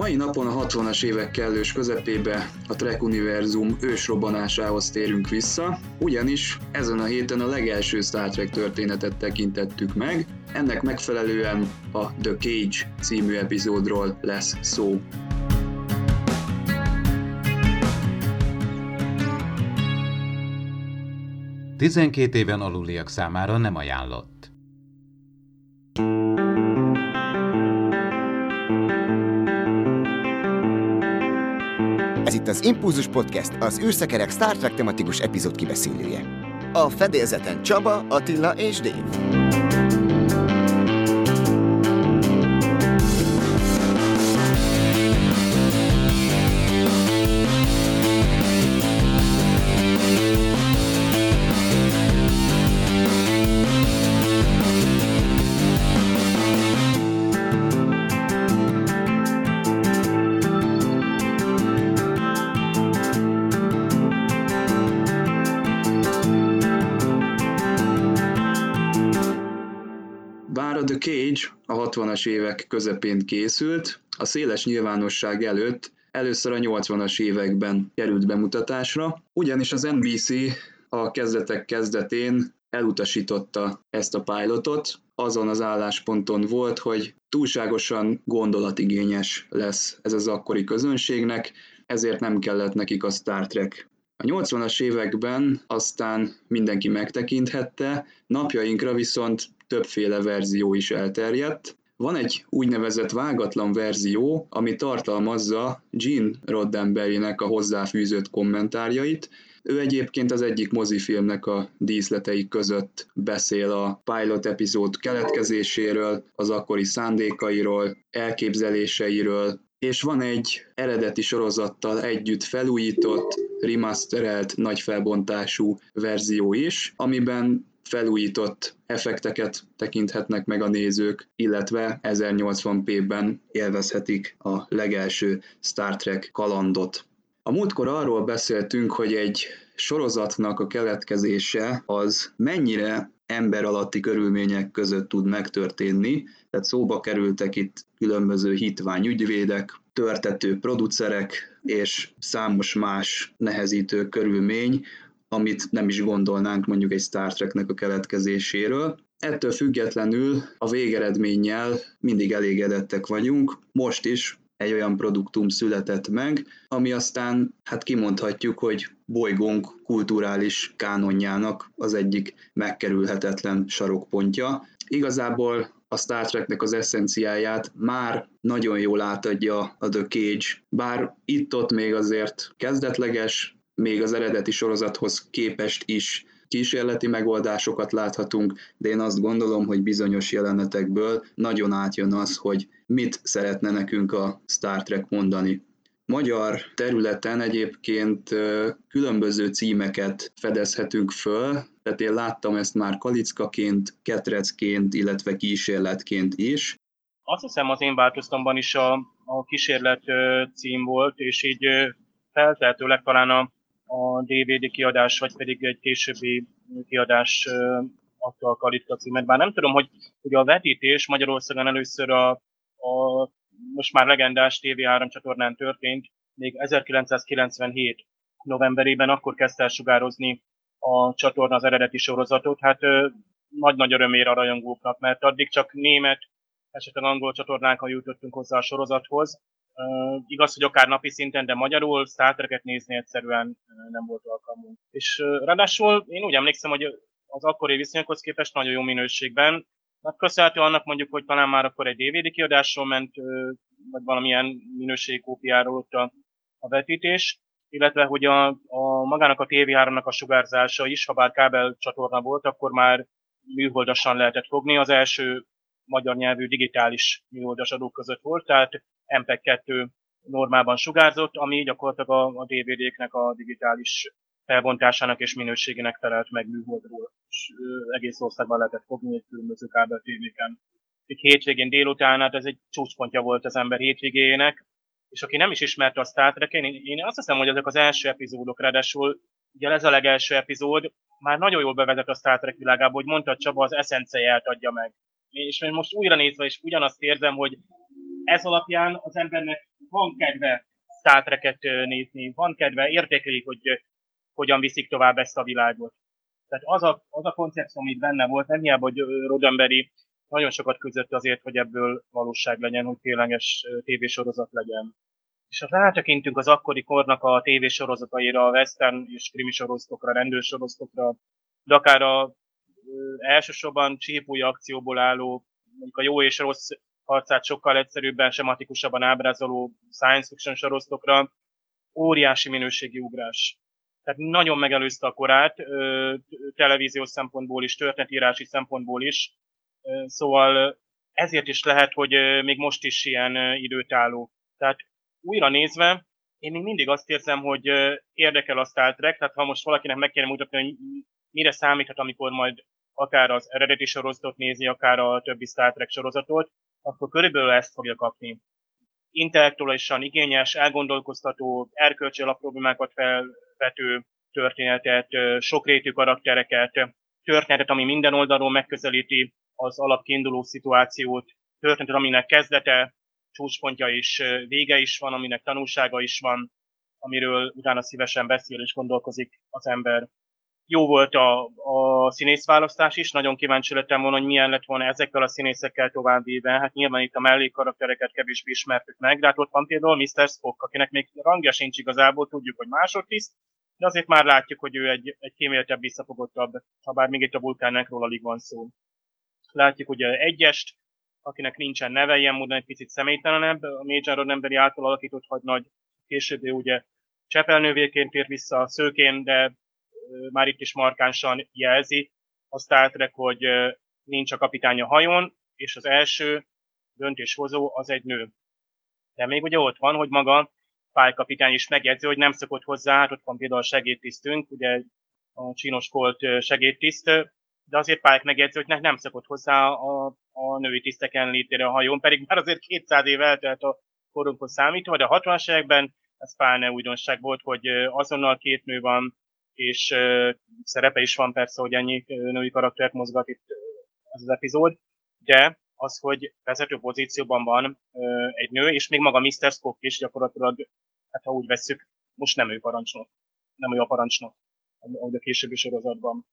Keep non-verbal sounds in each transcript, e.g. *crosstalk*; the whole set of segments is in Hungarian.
mai napon a 60-as évek kellős közepébe a Trek univerzum ősrobbanásához térünk vissza, ugyanis ezen a héten a legelső Star Trek történetet tekintettük meg, ennek megfelelően a The Cage című epizódról lesz szó. Tizenkét éven aluliak számára nem ajánlott. Az Impulzus Podcast, az űrszekerek Star Trek tematikus epizód kibeszélője. A fedélzeten Csaba, Attila és Dave. A 60-as évek közepén készült, a széles nyilvánosság előtt először a 80-as években került bemutatásra, ugyanis az NBC a kezdetek kezdetén elutasította ezt a pilotot, azon az állásponton volt, hogy túlságosan gondolatigényes lesz ez az akkori közönségnek, ezért nem kellett nekik a Star Trek. A 80-as években aztán mindenki megtekinthette, napjainkra viszont többféle verzió is elterjedt. Van egy úgynevezett vágatlan verzió, ami tartalmazza Gene Roddenberrynek a hozzáfűzött kommentárjait, ő egyébként az egyik mozifilmnek a díszletei között beszél a pilot epizód keletkezéséről, az akkori szándékairól, elképzeléseiről, és van egy eredeti sorozattal együtt felújított, remasterelt, nagy felbontású verzió is, amiben felújított effekteket tekinthetnek meg a nézők, illetve 1080p-ben élvezhetik a legelső Star Trek kalandot. A múltkor arról beszéltünk, hogy egy sorozatnak a keletkezése az mennyire ember alatti körülmények között tud megtörténni, tehát szóba kerültek itt különböző hitvány ügyvédek, törtető producerek és számos más nehezítő körülmény, amit nem is gondolnánk mondjuk egy Star Treknek a keletkezéséről. Ettől függetlenül a végeredménnyel mindig elégedettek vagyunk. Most is egy olyan produktum született meg, ami aztán hát kimondhatjuk, hogy bolygónk kulturális kánonjának az egyik megkerülhetetlen sarokpontja. Igazából a Star Treknek az eszenciáját már nagyon jól átadja a The Cage, bár itt-ott még azért kezdetleges, még az eredeti sorozathoz képest is kísérleti megoldásokat láthatunk, de én azt gondolom, hogy bizonyos jelenetekből nagyon átjön az, hogy mit szeretne nekünk a Star Trek mondani. Magyar területen egyébként különböző címeket fedezhetünk föl, tehát én láttam ezt már kalickaként, ketrecként, illetve kísérletként is. Azt hiszem az én változtamban is a, a kísérlet cím volt, és így feltehetőleg talán a a DVD kiadás, vagy pedig egy későbbi kiadás adta a Kalitka címet. Bár nem tudom, hogy, hogy a vetítés Magyarországon először a, a most már legendás TV3 csatornán történt, még 1997 novemberében akkor kezdte el sugározni a csatorna az eredeti sorozatot. Hát nagy-nagy örömére a rajongóknak, mert addig csak német, esetleg angol csatornánkon jutottunk hozzá a sorozathoz, Uh, igaz, hogy akár napi szinten, de magyarul Star nézni egyszerűen nem volt alkalmunk. És uh, ráadásul én úgy emlékszem, hogy az akkori viszonyokhoz képest nagyon jó minőségben. Hát köszönhető annak mondjuk, hogy talán már akkor egy DVD kiadásról ment, uh, vagy valamilyen minőségi kópiáról ott a, a vetítés, illetve hogy a, a magának a TV3-nak a sugárzása is, ha bár kábel csatorna volt, akkor már műholdasan lehetett fogni. Az első magyar nyelvű digitális műholdas adók között volt, tehát MPEG 2 normában sugárzott, ami gyakorlatilag a, a DVD-knek a digitális felbontásának és minőségének felelt meg műholdról, és ö, egész országban lehetett fogni egy különböző kábel tévéken. Egy hétvégén délután, hát ez egy csúcspontja volt az ember hétvégéjének, és aki nem is ismerte a Star trek én, én azt hiszem, hogy ezek az első epizódok, ráadásul ugye ez a legelső epizód, már nagyon jól bevezet a Star Trek világába, hogy mondta Csaba, az eszenciáját adja meg. És most újra nézve is ugyanazt érzem, hogy ez alapján az embernek van kedve Star nézni, van kedve, értékelik, hogy hogyan viszik tovább ezt a világot. Tehát az a, az a koncepció, amit benne volt, nem hiába, hogy Rodemberi nagyon sokat között azért, hogy ebből valóság legyen, hogy tényleges tévésorozat legyen. És ha rátekintünk az akkori kornak a tévésorozataira, a western és krimi sorozatokra, rendőrsorozatokra, de akár a elsősorban csípúj akcióból álló, mondjuk a jó és rossz harcát sokkal egyszerűbben, sematikusabban ábrázoló science fiction sorozatokra, óriási minőségi ugrás. Tehát nagyon megelőzte a korát, televíziós szempontból is, történetírási szempontból is. Szóval ezért is lehet, hogy még most is ilyen időtálló. Tehát újra nézve, én még mindig azt érzem, hogy érdekel a Star Trek, tehát ha most valakinek meg kéne mutatni, hogy mire számíthat, amikor majd akár az eredeti sorozatot nézi, akár a többi Star Trek sorozatot, akkor körülbelül ezt fogja kapni. Intellektuálisan igényes, elgondolkoztató, erkölcsi alapproblémákat felvető történetet, sokrétű karaktereket, történetet, ami minden oldalról megközelíti az alapkiinduló szituációt, történetet, aminek kezdete, csúcspontja és vége is van, aminek tanulsága is van, amiről utána szívesen beszél és gondolkozik az ember. Jó volt a, a színészválasztás is, nagyon kíváncsi lettem volna, hogy milyen lett volna ezekkel a színészekkel továbbvéve. Hát nyilván itt a mellékkaraktereket kevésbé ismertük meg, de hát ott van például Mr. Spock, akinek még rangja sincs igazából, tudjuk, hogy másodtiszt, de azért már látjuk, hogy ő egy, egy kéméltebb, visszafogottabb, ha bár még itt a vulkánekról alig van szó. Látjuk ugye egyest, akinek nincsen neve, ilyen módon egy picit személytelenebb, a Major Roddenberry által alakított nagy később ugye csepelnővéként tér vissza szőkén, de már itt is markánsan jelzi a Star Trek, hogy nincs a kapitány a hajón, és az első döntéshozó az egy nő. De még ugye ott van, hogy maga pálykapitány is megjegyzi, hogy nem szokott hozzá, hát ott van például a segédtisztünk, ugye a csinos kolt segédtiszt, de azért Pike megjegyzi, hogy nem szokott hozzá a, a női tiszteken létére a hajón, pedig már azért 200 év eltelt a korunkhoz számítva, de a 60-as években ez pláne újdonság volt, hogy azonnal két nő van, és szerepe is van persze, hogy ennyi női karaktert mozgat itt ez az epizód, de az, hogy vezető pozícióban van egy nő, és még maga Mr. Spock is gyakorlatilag, hát ha úgy vesszük, most nem ő parancsnok, nem ő a parancsnok, ahogy a későbbi sorozatban.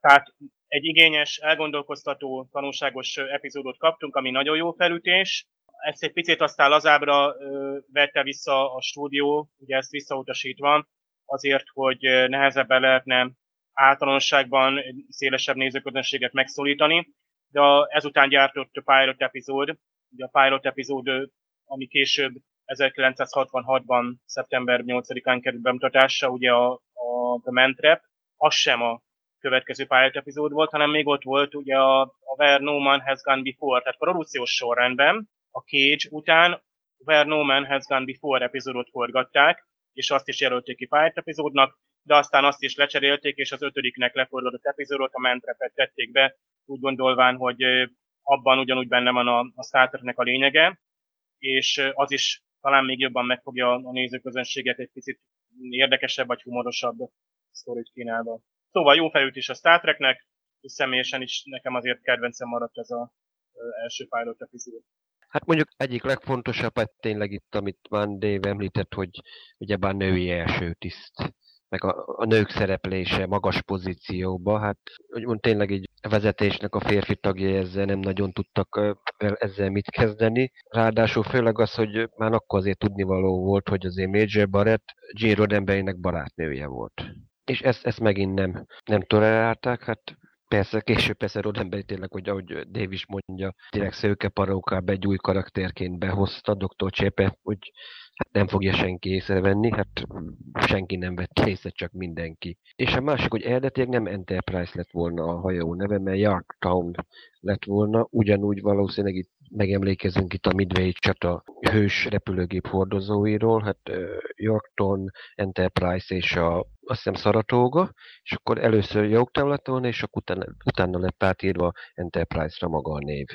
Tehát egy igényes, elgondolkoztató, tanulságos epizódot kaptunk, ami nagyon jó felütés. Ezt egy picit aztán lazábra vette vissza a stúdió, ugye ezt visszautasítva, azért, hogy nehezebben lehetne általánosságban szélesebb nézőközönséget megszólítani, de a ezután gyártott pilot epizód, ugye a pilot epizód, ami később 1966-ban, szeptember 8-án került bemutatásra, ugye a, a The Man Trap, az sem a következő pilot epizód volt, hanem még ott volt ugye a, a Where No Man Has Gone Before, tehát produkciós sorrendben a Cage után Where No Man Has Gone Before epizódot forgatták, és azt is jelölték ki pilot epizódnak, de aztán azt is lecserélték, és az ötödiknek leforgatott epizódot, a Mentrepet tették be, úgy gondolván, hogy abban ugyanúgy benne van a, a Star Trek-nek a lényege, és az is talán még jobban megfogja a nézőközönséget egy picit érdekesebb vagy humorosabb sztorit kínálva. Szóval jó felütés a Star Treknek, és személyesen is nekem azért kedvencem maradt ez az első pilot epizód. Hát mondjuk egyik legfontosabb, hát tényleg itt, amit Van Dave említett, hogy ugyebár női első tiszt, meg a, a nők szereplése magas pozícióba, hát úgymond tényleg egy vezetésnek a férfi tagjai ezzel nem nagyon tudtak ezzel mit kezdeni. Ráadásul főleg az, hogy már akkor azért tudnivaló volt, hogy azért Major Barrett Gene Roddenberrynek barátnője volt. És ezt, ezt megint nem, nem tolerálták, hát Persze, később persze Roddenberry tényleg, hogy ahogy Dave is mondja, tényleg szőke parókába egy új karakterként behozta Dr. Csépe, hogy hát nem fogja senki észrevenni, hát senki nem vett észre, csak mindenki. És a másik, hogy eredetileg nem Enterprise lett volna a hajó neve, mert Yorktown lett volna, ugyanúgy valószínűleg itt megemlékezünk itt a Midway csata hős repülőgép hordozóiról, hát Yorkton, Enterprise és a, azt hiszem Saratoga, és akkor először Yorktown lett és akkor utána, utána lett átírva Enterprise-ra maga a név.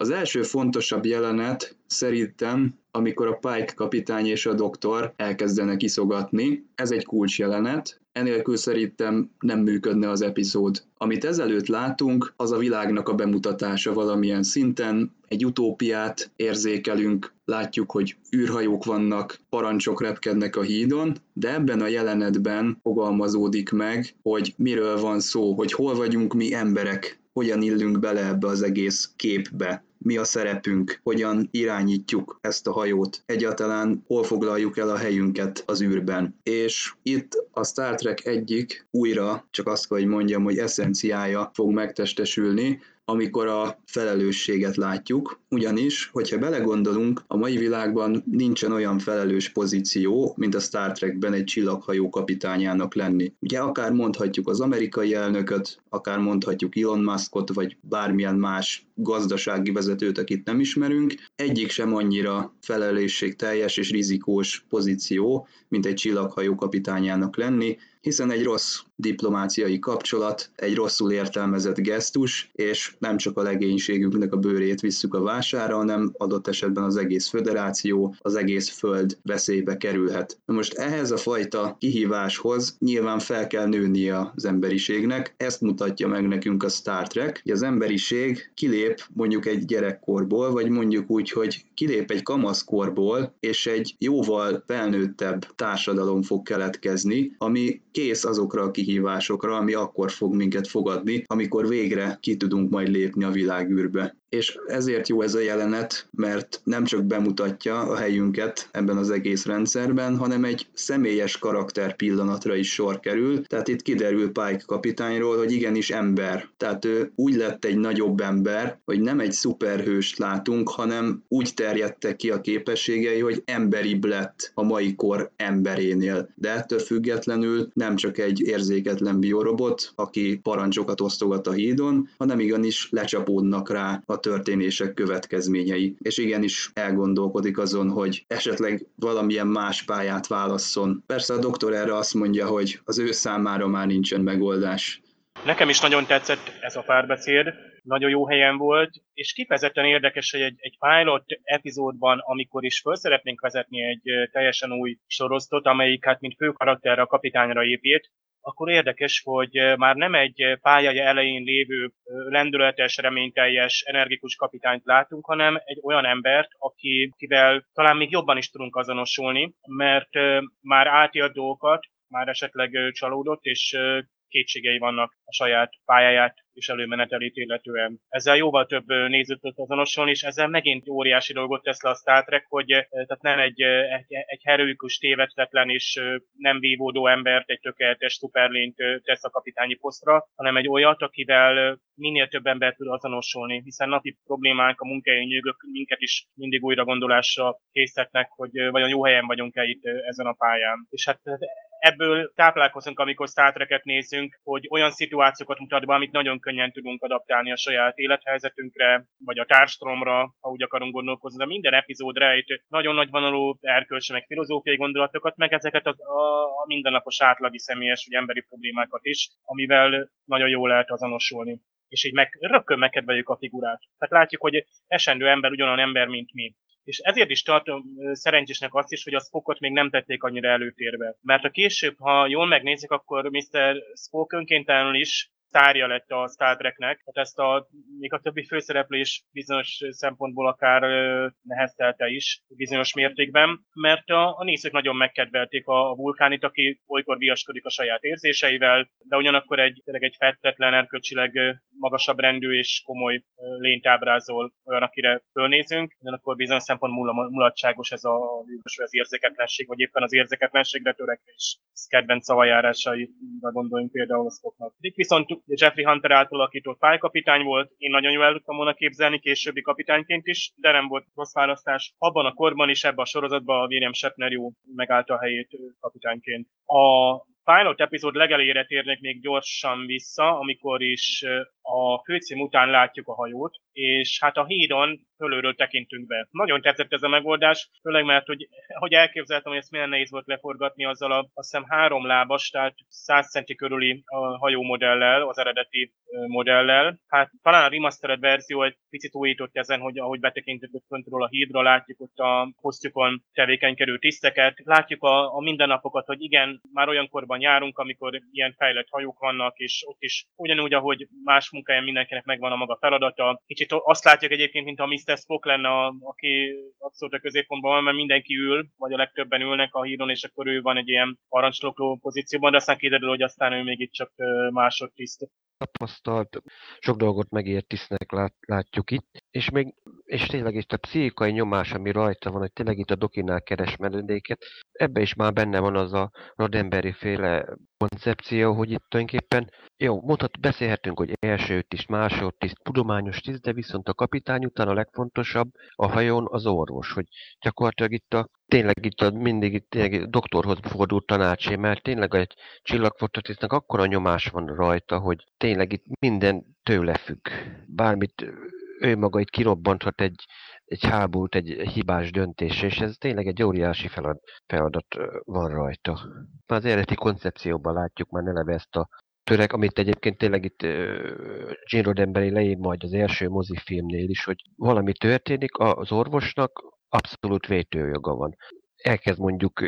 Az első fontosabb jelenet szerintem, amikor a Pike kapitány és a doktor elkezdenek iszogatni. Ez egy kulcs jelenet. Enélkül szerintem nem működne az epizód. Amit ezelőtt látunk, az a világnak a bemutatása valamilyen szinten, egy utópiát érzékelünk, látjuk, hogy űrhajók vannak, parancsok repkednek a hídon, de ebben a jelenetben fogalmazódik meg, hogy miről van szó, hogy hol vagyunk mi emberek, hogyan illünk bele ebbe az egész képbe? Mi a szerepünk, hogyan irányítjuk ezt a hajót, egyáltalán hol foglaljuk el a helyünket az űrben. És itt a Star Trek egyik újra, csak azt hogy mondjam, hogy eszenciája fog megtestesülni, amikor a felelősséget látjuk, ugyanis, hogyha belegondolunk, a mai világban nincsen olyan felelős pozíció, mint a Star Trekben egy csillaghajó kapitányának lenni. Ugye akár mondhatjuk az amerikai elnököt, akár mondhatjuk Elon Muskot, vagy bármilyen más gazdasági vezetőt, akit nem ismerünk, egyik sem annyira felelősségteljes és rizikós pozíció, mint egy csillaghajó kapitányának lenni, hiszen egy rossz diplomáciai kapcsolat, egy rosszul értelmezett gesztus, és nem csak a legénységünknek a bőrét visszük a vására, hanem adott esetben az egész föderáció, az egész föld veszélybe kerülhet. Na most ehhez a fajta kihíváshoz nyilván fel kell nőnie az emberiségnek, ezt mutatja meg nekünk a Star Trek, hogy az emberiség kilép mondjuk egy gyerekkorból, vagy mondjuk úgy, hogy kilép egy kamaszkorból, és egy jóval felnőttebb társadalom fog keletkezni, ami kész azokra a kihívásokra, ami akkor fog minket fogadni, amikor végre ki tudunk majd lépni a világűrbe és ezért jó ez a jelenet, mert nem csak bemutatja a helyünket ebben az egész rendszerben, hanem egy személyes karakter pillanatra is sor kerül, tehát itt kiderül Pike kapitányról, hogy igenis ember. Tehát ő úgy lett egy nagyobb ember, hogy nem egy szuperhőst látunk, hanem úgy terjedtek ki a képességei, hogy emberibb lett a mai kor emberénél. De ettől függetlenül nem csak egy érzéketlen biorobot, aki parancsokat osztogat a hídon, hanem igenis lecsapódnak rá a történések következményei, és igenis elgondolkodik azon, hogy esetleg valamilyen más pályát válasszon. Persze a doktor erre azt mondja, hogy az ő számára már nincsen megoldás. Nekem is nagyon tetszett ez a párbeszéd, nagyon jó helyen volt, és kifejezetten érdekes, hogy egy, egy pilot epizódban, amikor is föl szeretnénk vezetni egy teljesen új sorosztot, amelyik hát mint fő karakterre a kapitányra épít, akkor érdekes, hogy már nem egy pályája elején lévő lendületes, reményteljes, energikus kapitányt látunk, hanem egy olyan embert, akivel talán még jobban is tudunk azonosulni, mert már átélt dolgokat, már esetleg csalódott, és kétségei vannak a saját pályáját és előmenetelét illetően. Ezzel jóval több nézőt tud azonosulni, és ezzel megint óriási dolgot tesz le a Star Trek, hogy tehát nem egy, egy, egy heroikus, tévedtetlen és nem vívódó embert, egy tökéletes szuperlényt tesz a kapitányi posztra, hanem egy olyat, akivel minél több ember tud azonosulni, hiszen napi problémánk, a munkai nyűgök minket is mindig újra gondolásra készítnek, hogy vajon jó helyen vagyunk-e itt ezen a pályán. És hát ebből táplálkozunk, amikor Star nézünk, hogy olyan szituációkat mutat be, amit nagyon könnyen tudunk adaptálni a saját élethelyzetünkre, vagy a társadalomra, ha úgy akarunk gondolkozni. De minden epizód rejt nagyon nagy vonalú erkölcsi, meg filozófiai gondolatokat, meg ezeket a, a, a mindennapos átlagi személyes vagy emberi problémákat is, amivel nagyon jól lehet azonosulni és így meg, rögtön megkedveljük a figurát. Tehát látjuk, hogy esendő ember ugyanolyan ember, mint mi és ezért is tartom szerencsésnek azt is, hogy a Spockot még nem tették annyira előtérbe. Mert a később, ha jól megnézik, akkor Mr. Spock önkéntelenül is szárja lett a Star Treknek, tehát ezt a, még a többi főszereplés bizonyos szempontból akár neheztelte is bizonyos mértékben, mert a, a nézők nagyon megkedvelték a, a vulkánit, aki olykor viaskodik a saját érzéseivel, de ugyanakkor egy, tényleg egy fettetlen, erkölcsileg magasabb rendű és komoly lényt ábrázol olyan, akire fölnézünk, ugyanakkor bizonyos szempont mulatságos ez a, az érzéketlenség, vagy éppen az érzéketlenségre törekvés. Ez kedvenc szavajárásaira gondoljunk például a Spocknak. Viszont Jeffrey Hunter által alakított pálykapitány volt, én nagyon jól tudtam volna képzelni későbbi kapitányként is, de nem volt rossz választás. Abban a korban is ebben a sorozatban a William Shatner jó megállta a helyét kapitányként. A pilot epizód legelére térnek még gyorsan vissza, amikor is a főcím után látjuk a hajót, és hát a hídon fölülről tekintünk be. Nagyon tetszett ez a megoldás, főleg mert hogy, hogy elképzeltem, hogy ezt milyen nehéz volt leforgatni azzal a azt hiszem három lábas, tehát 100 centi körüli a hajó modellel, az eredeti modellel. Hát talán a remastered verzió egy picit újított ezen, hogy ahogy betekintünk föntről a hídra, látjuk ott a posztjukon tevékenykedő tiszteket, látjuk a, a mindennapokat, hogy igen, már olyan korban járunk, amikor ilyen fejlett hajók vannak, és ott is ugyanúgy, ahogy más munkáján mindenkinek megvan a maga feladata. Kicsit azt látjuk egyébként, mint a Mr. Spock lenne, a, aki abszolút a középpontban van, mert mindenki ül, vagy a legtöbben ülnek a hídon, és akkor ő van egy ilyen parancsnokló pozícióban, de aztán kiderül, hogy aztán ő még itt csak másodtiszt tapasztalt, sok dolgot megért tisztnek lát, látjuk itt, és még és tényleg itt a pszichikai nyomás, ami rajta van, hogy tényleg itt a dokinál keres menedéket, ebbe is már benne van az a Rodemberi féle koncepció, hogy itt tulajdonképpen, jó, mondhat, beszélhetünk, hogy első tiszt, másodtiszt, tudományos tiszt, de viszont a kapitány után a legfontosabb a hajón az orvos, hogy gyakorlatilag itt a tényleg itt a, mindig itt tényleg doktorhoz fordult tanácsé, mert tényleg egy csillagfototisztnek akkora nyomás van rajta, hogy tényleg itt minden tőle függ. Bármit ő maga itt kirobbanthat egy, egy háborút, egy hibás döntés, és ez tényleg egy óriási feladat, feladat van rajta. Már az eredeti koncepcióban látjuk már eleve ezt a törek, amit egyébként tényleg itt Gene Roddenberry leír majd az első mozifilmnél is, hogy valami történik, az orvosnak abszolút vétőjoga van. Elkezd mondjuk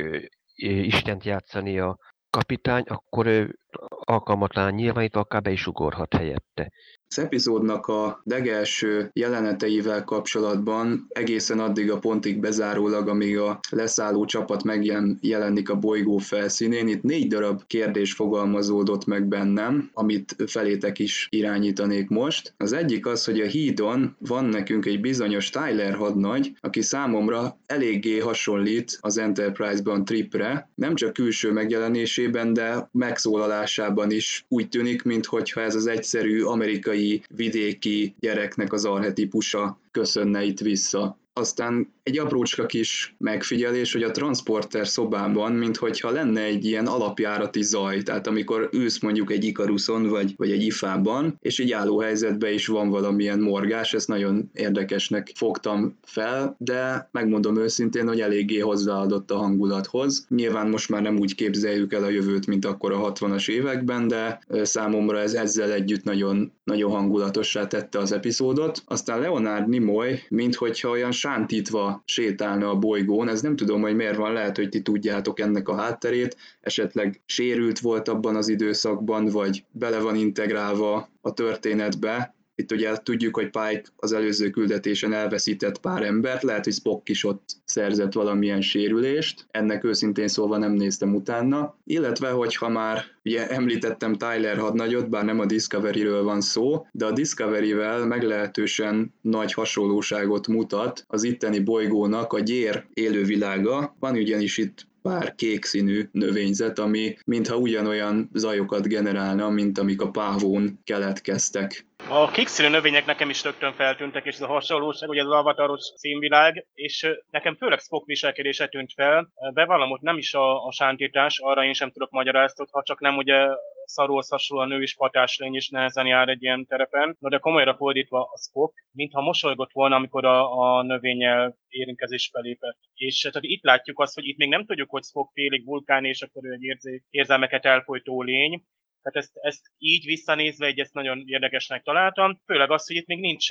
Istent játszani a kapitány, akkor ő alkalmatlan nyilvánítva akár be is ugorhat helyette. Az epizódnak a legelső jeleneteivel kapcsolatban egészen addig a pontig bezárólag, amíg a leszálló csapat megjelenik a bolygó felszínén, itt négy darab kérdés fogalmazódott meg bennem, amit felétek is irányítanék most. Az egyik az, hogy a hídon van nekünk egy bizonyos Tyler hadnagy, aki számomra eléggé hasonlít az Enterprise-ban Tripre, nem csak külső megjelenésében, de megszólalásában is úgy tűnik, mintha ez az egyszerű amerikai vidéki gyereknek az arhetipusa köszönne itt vissza. Aztán egy aprócska kis megfigyelés, hogy a transporter szobában, minthogyha lenne egy ilyen alapjárati zaj, tehát amikor ülsz mondjuk egy Ikaruson vagy, vagy egy ifában, és egy álló helyzetben is van valamilyen morgás, ezt nagyon érdekesnek fogtam fel, de megmondom őszintén, hogy eléggé hozzáadott a hangulathoz. Nyilván most már nem úgy képzeljük el a jövőt, mint akkor a 60-as években, de számomra ez ezzel együtt nagyon, nagyon hangulatossá tette az epizódot. Aztán Leonard Nimoy, minthogyha olyan sántítva sétálna a bolygón. Ez nem tudom, hogy miért van, lehet, hogy ti tudjátok ennek a hátterét, esetleg sérült volt abban az időszakban, vagy bele van integrálva a történetbe, itt ugye tudjuk, hogy Pike az előző küldetésen elveszített pár embert, lehet, hogy Spock is ott szerzett valamilyen sérülést, ennek őszintén szólva nem néztem utána, illetve hogyha már ugye említettem Tyler hadnagyot, bár nem a Discovery-ről van szó, de a Discovery-vel meglehetősen nagy hasonlóságot mutat az itteni bolygónak a gyér élővilága. Van ugyanis itt pár kék színű növényzet, ami mintha ugyanolyan zajokat generálna, mint amik a pávón keletkeztek. A kékszínű növények nekem is rögtön feltűntek, és ez a hasonlóság, ugye az avataros színvilág, és nekem főleg Spock viselkedése tűnt fel. Bevallom, ott nem is a, a sántítás, arra én sem tudok magyarázatot, ha csak nem ugye szarulsz hasonlóan nő is patáslény is nehezen jár egy ilyen terepen. No, de komolyra fordítva a Spock, mintha mosolygott volna, amikor a, a növényel érintkezés belépett. És tehát itt látjuk azt, hogy itt még nem tudjuk, hogy Spock félig vulkán, és akkor ő egy érzé, érzelmeket elfolytó lény, tehát ezt, ezt így visszanézve egy ezt nagyon érdekesnek találtam, főleg az, hogy itt még nincs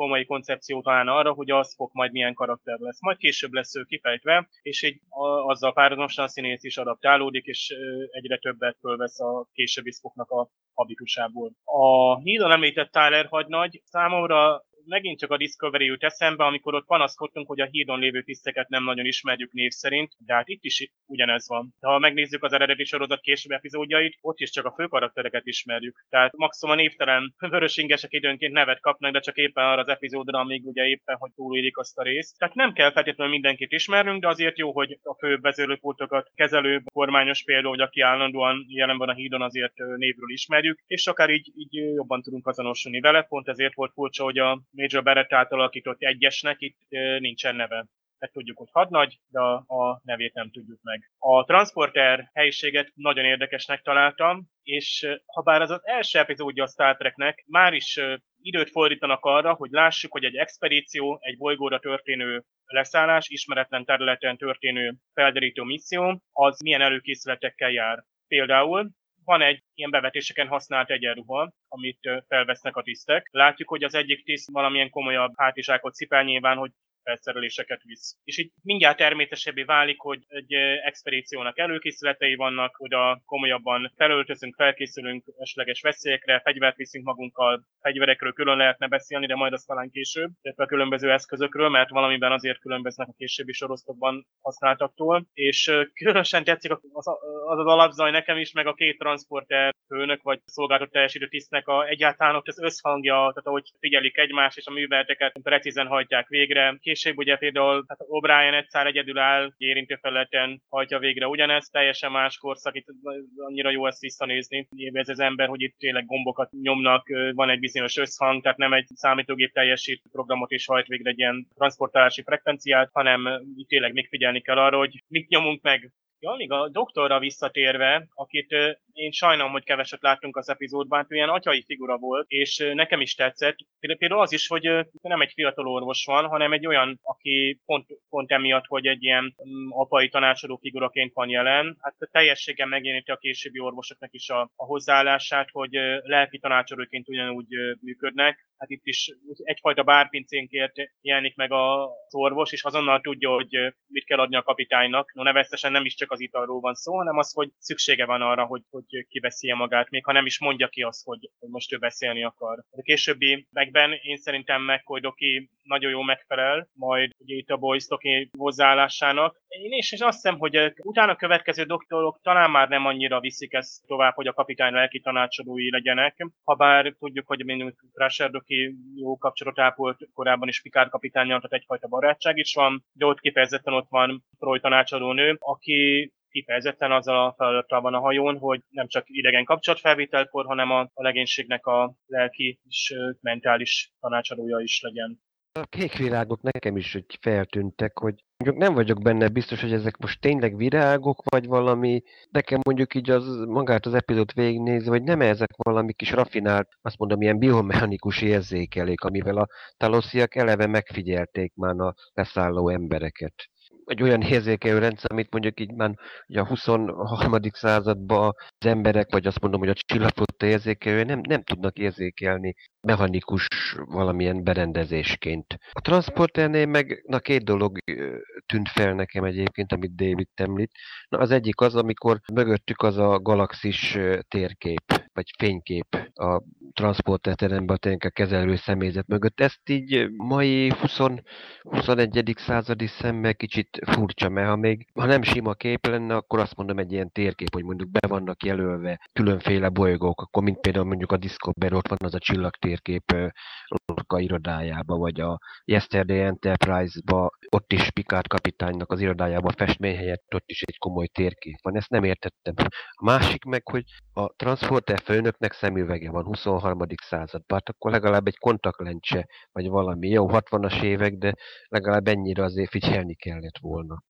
komoly koncepció talán arra, hogy az fog majd milyen karakter lesz. Majd később lesz ő kifejtve, és így azzal párhuzamosan a színész is adaptálódik, és egyre többet fölvesz a későbbi Spocknak a habitusából. A hídon említett Tyler hagynagy számomra megint csak a Discovery jut eszembe, amikor ott panaszkodtunk, hogy a hídon lévő tiszteket nem nagyon ismerjük név szerint, de hát itt is ugyanez van. De ha megnézzük az eredeti sorozat később epizódjait, ott is csak a főkaraktereket ismerjük. Tehát maximum a névtelen vörösingesek időnként nevet kapnak, de csak éppen arra az epizódra, amíg ugye éppen, hogy túlélik azt a részt. Tehát nem kell feltétlenül mindenkit ismernünk, de azért jó, hogy a fő vezérlőpultokat kezelő kormányos például, hogy aki állandóan jelen van a hídon, azért névről ismerjük, és akár így, így jobban tudunk azonosulni vele. Pont ezért volt furcsa, hogy a Major Barrett által alakított egyesnek itt nincsen neve. mert tudjuk, hogy hadnagy, de a nevét nem tudjuk meg. A transporter helyiséget nagyon érdekesnek találtam, és ha bár az az első epizódja a Star Treknek, már is időt fordítanak arra, hogy lássuk, hogy egy expedíció, egy bolygóra történő leszállás, ismeretlen területen történő felderítő misszió, az milyen előkészületekkel jár. Például van egy ilyen bevetéseken használt egyenruha, amit felvesznek a tisztek. Látjuk, hogy az egyik tiszt valamilyen komolyabb hátizsákot cipel nyilván, hogy felszereléseket visz. És így mindjárt természesebbé válik, hogy egy expedíciónak előkészületei vannak, oda komolyabban felöltözünk, felkészülünk esetleges veszélyekre, fegyvert viszünk magunkkal, fegyverekről külön lehetne beszélni, de majd azt talán később, illetve a különböző eszközökről, mert valamiben azért különböznek a későbbi sorozatokban használtaktól. És különösen tetszik az az, az alapzaj nekem is, meg a két transporter főnök vagy szolgáltató teljesítő tisztnek a egyáltalán ott az összhangja, tehát ahogy figyelik egymást és a műveleteket precízen hajtják végre, később ugye például hát O'Brien egyszer egyedül áll, érintő felületen hajtja végre ugyanezt, teljesen más korszak, itt annyira jó ezt visszanézni. Ez az ember, hogy itt tényleg gombokat nyomnak, van egy bizonyos összhang, tehát nem egy számítógép teljesít programot és hajt végre egy ilyen transportálási frekvenciát, hanem tényleg még figyelni kell arra, hogy mit nyomunk meg, Ja, még a doktorra visszatérve, akit én sajnálom, hogy keveset láttunk az epizódban, hát ilyen atyai figura volt, és nekem is tetszett. Például az is, hogy nem egy fiatal orvos van, hanem egy olyan, aki pont, pont emiatt, hogy egy ilyen mm, apai tanácsadó figuraként van jelen, hát teljességgel megjeleníti a későbbi orvosoknak is a, a hozzáállását, hogy lelki tanácsadóként ugyanúgy működnek, hát itt is egyfajta bárpincénkért jelenik meg az orvos, és azonnal tudja, hogy mit kell adni a kapitánynak. No, neveztesen nem is csak az italról van szó, hanem az, hogy szüksége van arra, hogy, hogy kibeszélje magát, még ha nem is mondja ki azt, hogy, hogy most ő beszélni akar. A későbbi megben én szerintem McCoy Doki nagyon jó megfelel, majd ugye itt a Boys hozzáállásának. Én is és azt hiszem, hogy utána a következő doktorok talán már nem annyira viszik ezt tovább, hogy a kapitány lelki tanácsadói legyenek, ha bár tudjuk, hogy mint Crusher Doki jó kapcsolatot ápolt korábban is Picard kapitányjal, tehát egyfajta barátság is van, de ott kifejezetten ott van Troy tanácsadónő, aki kifejezetten azzal a feladattal van a hajón, hogy nem csak idegen kapcsolatfelvételkor, hanem a, a legénységnek a lelki és mentális tanácsadója is legyen. A kék virágok nekem is hogy feltűntek, hogy mondjuk nem vagyok benne biztos, hogy ezek most tényleg virágok, vagy valami, nekem mondjuk így az magát az epizód végignézve, hogy nem ezek valami kis rafinált, azt mondom, ilyen biomechanikus érzékelék, amivel a talosziak eleve megfigyelték már a leszálló embereket egy olyan érzékelő rendszer, amit mondjuk így már ugye a 23. században az emberek, vagy azt mondom, hogy a csillagflotta érzékelő nem, nem tudnak érzékelni mechanikus valamilyen berendezésként. A transporternél meg na két dolog tűnt fel nekem egyébként, amit David említ. Na, az egyik az, amikor mögöttük az a galaxis térkép, vagy fénykép a transporterteremben a kezelő személyzet mögött. Ezt így mai 20, 21. századi szemmel kicsit furcsa, mert ha még ha nem sima kép lenne, akkor azt mondom egy ilyen térkép, hogy mondjuk be vannak jelölve különféle bolygók, akkor mint például mondjuk a Discovery, ott van az a csillagtérkép Lorca irodájába, vagy a Yesterday Enterprise-ba, ott is Picard kapitánynak az irodájában festmény helyett ott is egy komoly térkép van. Ezt nem értettem. A másik meg, hogy a transporter főnöknek szemüvege van 23. században, hát akkor legalább egy kontaktlencse, vagy valami. Jó, 60-as évek, de legalább ennyire azért figyelni kellett volna.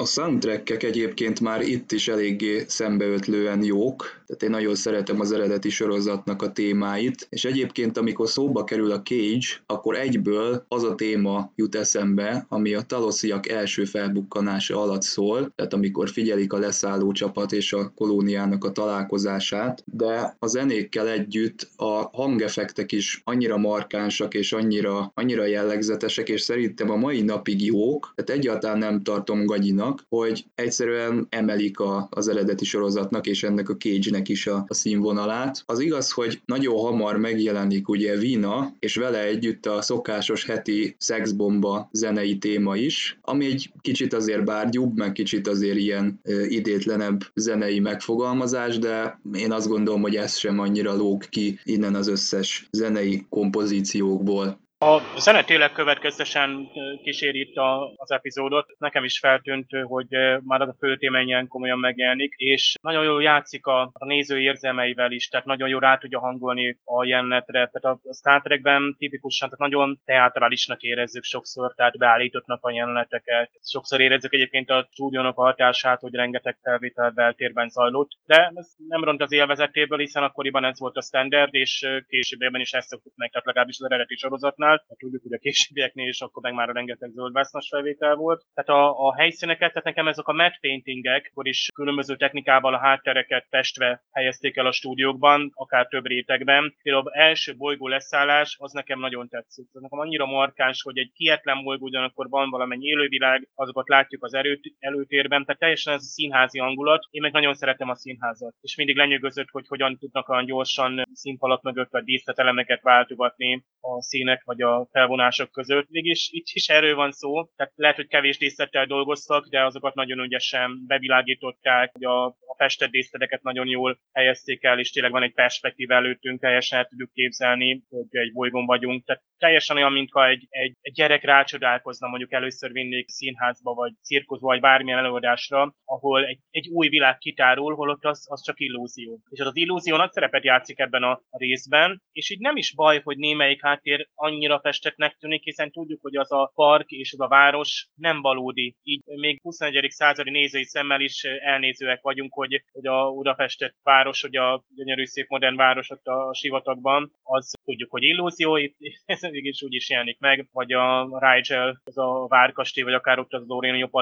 A soundtrackek egyébként már itt is eléggé szembeötlően jók, tehát én nagyon szeretem az eredeti sorozatnak a témáit, és egyébként amikor szóba kerül a Cage, akkor egyből az a téma jut eszembe, ami a talosziak első felbukkanása alatt szól, tehát amikor figyelik a leszálló csapat és a kolóniának a találkozását, de a zenékkel együtt a hangeffektek is annyira markánsak és annyira, annyira jellegzetesek, és szerintem a mai napig jók, tehát egyáltalán nem tartom gagyinak annak, hogy egyszerűen emelik a, az eredeti sorozatnak és ennek a cage is a, a színvonalát. Az igaz, hogy nagyon hamar megjelenik ugye Vina, és vele együtt a szokásos heti szexbomba zenei téma is, ami egy kicsit azért bárgyúbb, meg kicsit azért ilyen ö, idétlenebb zenei megfogalmazás, de én azt gondolom, hogy ez sem annyira lóg ki innen az összes zenei kompozíciókból. A zene tényleg következtesen kíséri itt a, az epizódot. Nekem is feltűnt, hogy már az a fő téma ilyen komolyan megjelenik, és nagyon jól játszik a, a néző érzelmeivel is, tehát nagyon jól rá tudja hangolni a jelenetre. Tehát a, a Star Trekben tipikusan tehát nagyon teátrálisnak érezzük sokszor, tehát beállítottnak a jeleneteket. Sokszor érezzük egyébként a stúdiónak a hatását, hogy rengeteg felvétel beltérben zajlott, de ez nem ront az élvezetéből, hiszen akkoriban ez volt a standard, és későbbiekben is ezt szoktuk meg, tehát legalábbis az eredeti sorozatnál felvétel, mert tudjuk, hogy a későbbieknél is akkor meg már a rengeteg zöldvásznas felvétel volt. Tehát a, a helyszíneket, tehát nekem ezek a matte paintingek, akkor is különböző technikával a háttereket testve helyezték el a stúdiókban, akár több rétegben. Például első bolygó leszállás, az nekem nagyon tetszik. Ez nekem annyira markáns, hogy egy kietlen bolygó, ugyanakkor van valamennyi élővilág, azokat látjuk az erőt, előtérben, tehát teljesen ez a színházi hangulat. Én meg nagyon szeretem a színházat, és mindig lenyűgözött, hogy hogyan tudnak olyan gyorsan színfalak mögött a díszletelemeket váltogatni a színek vagy a felvonások között. Mégis itt is erről van szó, tehát lehet, hogy kevés díszlettel dolgoztak, de azokat nagyon ügyesen bevilágították, hogy a, a festett díszleteket nagyon jól helyezték el, és tényleg van egy perspektív előttünk, teljesen el tudjuk képzelni, hogy egy bolygón vagyunk. Tehát teljesen olyan, mintha egy, egy, egy gyerek rácsodálkozna, mondjuk először vinnék színházba, vagy cirkuszba, vagy bármilyen előadásra, ahol egy, egy új világ kitárul, holott az, az csak illúzió. És az, illúzió nagy szerepet játszik ebben a részben, és így nem is baj, hogy némelyik háttér annyira festetnek tűnik, hiszen tudjuk, hogy az a park és az a város nem valódi. Így még 21. századi nézői szemmel is elnézőek vagyunk, hogy, hogy a udafestett város, hogy a gyönyörű szép modern város ott a sivatagban, az tudjuk, hogy illúzió, itt ez is úgy is jelenik meg, vagy a Rigel, az a várkastély, vagy akár ott az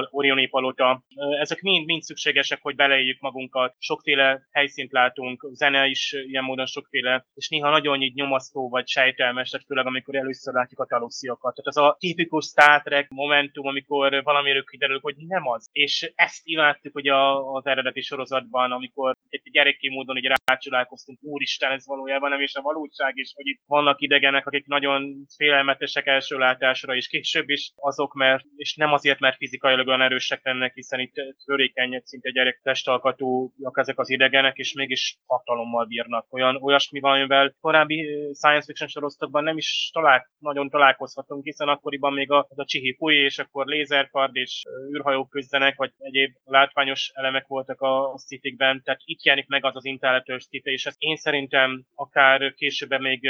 Orioni palota. Ezek mind, mind szükségesek, hogy beleéljük magunkat. Sokféle helyszínt látunk, zene is ilyen módon sokféle, és néha nagyon így nyomasztó vagy sejtelmes, tehát főleg amikor először látjuk a talussziakat. Tehát az a tipikus Star Trek momentum, amikor valamiről kiderül, hogy nem az. És ezt imádtuk hogy a, az eredeti sorozatban, amikor egy gyerekké módon így rácsodálkoztunk, úristen, ez valójában nem is a valóság, és hogy itt vannak idegenek, akik nagyon félelmetesek első látásra, és később is azok, mert, és nem azért, mert fizikailag olyan erősek lennek, hiszen itt törékeny, szinte gyerek testalkatúak ezek az idegenek, és mégis hatalommal bírnak. Olyan, olyasmi van, amivel korábbi science fiction sorozatokban nem is talál, nagyon találkozhatunk, hiszen akkoriban még az a csihi fúj, és akkor lézerkard és űrhajók küzdenek, vagy egyéb látványos elemek voltak a szitikben, tehát itt jelenik meg az az intelletős szite, és ez én szerintem akár később még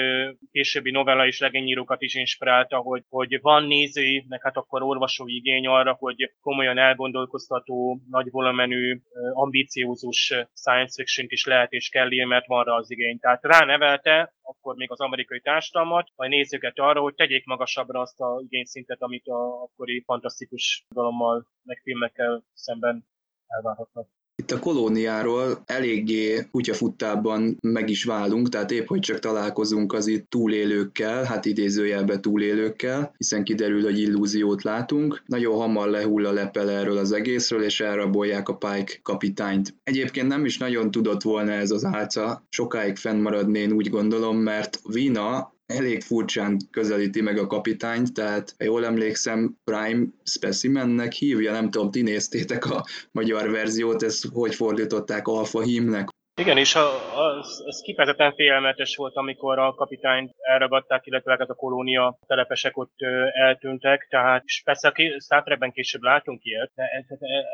későbbi novella és legényírókat is inspirálta, hogy, hogy van nézői, meg hát akkor olvasói igény arra, hogy komolyan elgondolkoztató, nagy volumenű, ambíciózus science fiction is lehet és kell mert van rá az igény. Tehát ránevelte akkor még az amerikai társadalmat, majd nézőket arra, hogy tegyék magasabbra azt a igényszintet, amit a akkori fantasztikus dalommal, meg filmekkel szemben elvárhatnak. Itt a kolóniáról eléggé kutyafuttában meg is válunk, tehát épp hogy csak találkozunk az itt túlélőkkel, hát idézőjelbe túlélőkkel, hiszen kiderül, hogy illúziót látunk. Nagyon hamar lehull a lepel erről az egészről, és elrabolják a Pike kapitányt. Egyébként nem is nagyon tudott volna ez az álca sokáig fennmaradni, én úgy gondolom, mert Vina elég furcsán közelíti meg a kapitányt, tehát ha jól emlékszem, Prime Specimennek hívja, nem tudom, ti néztétek a magyar verziót, ezt hogy fordították Alfa hímnek? Igen, és a, az, az kifejezetten félelmetes volt, amikor a kapitányt elragadták, illetve hát a kolónia telepesek ott eltűntek, tehát és persze a Star Trekben később látunk ilyet, de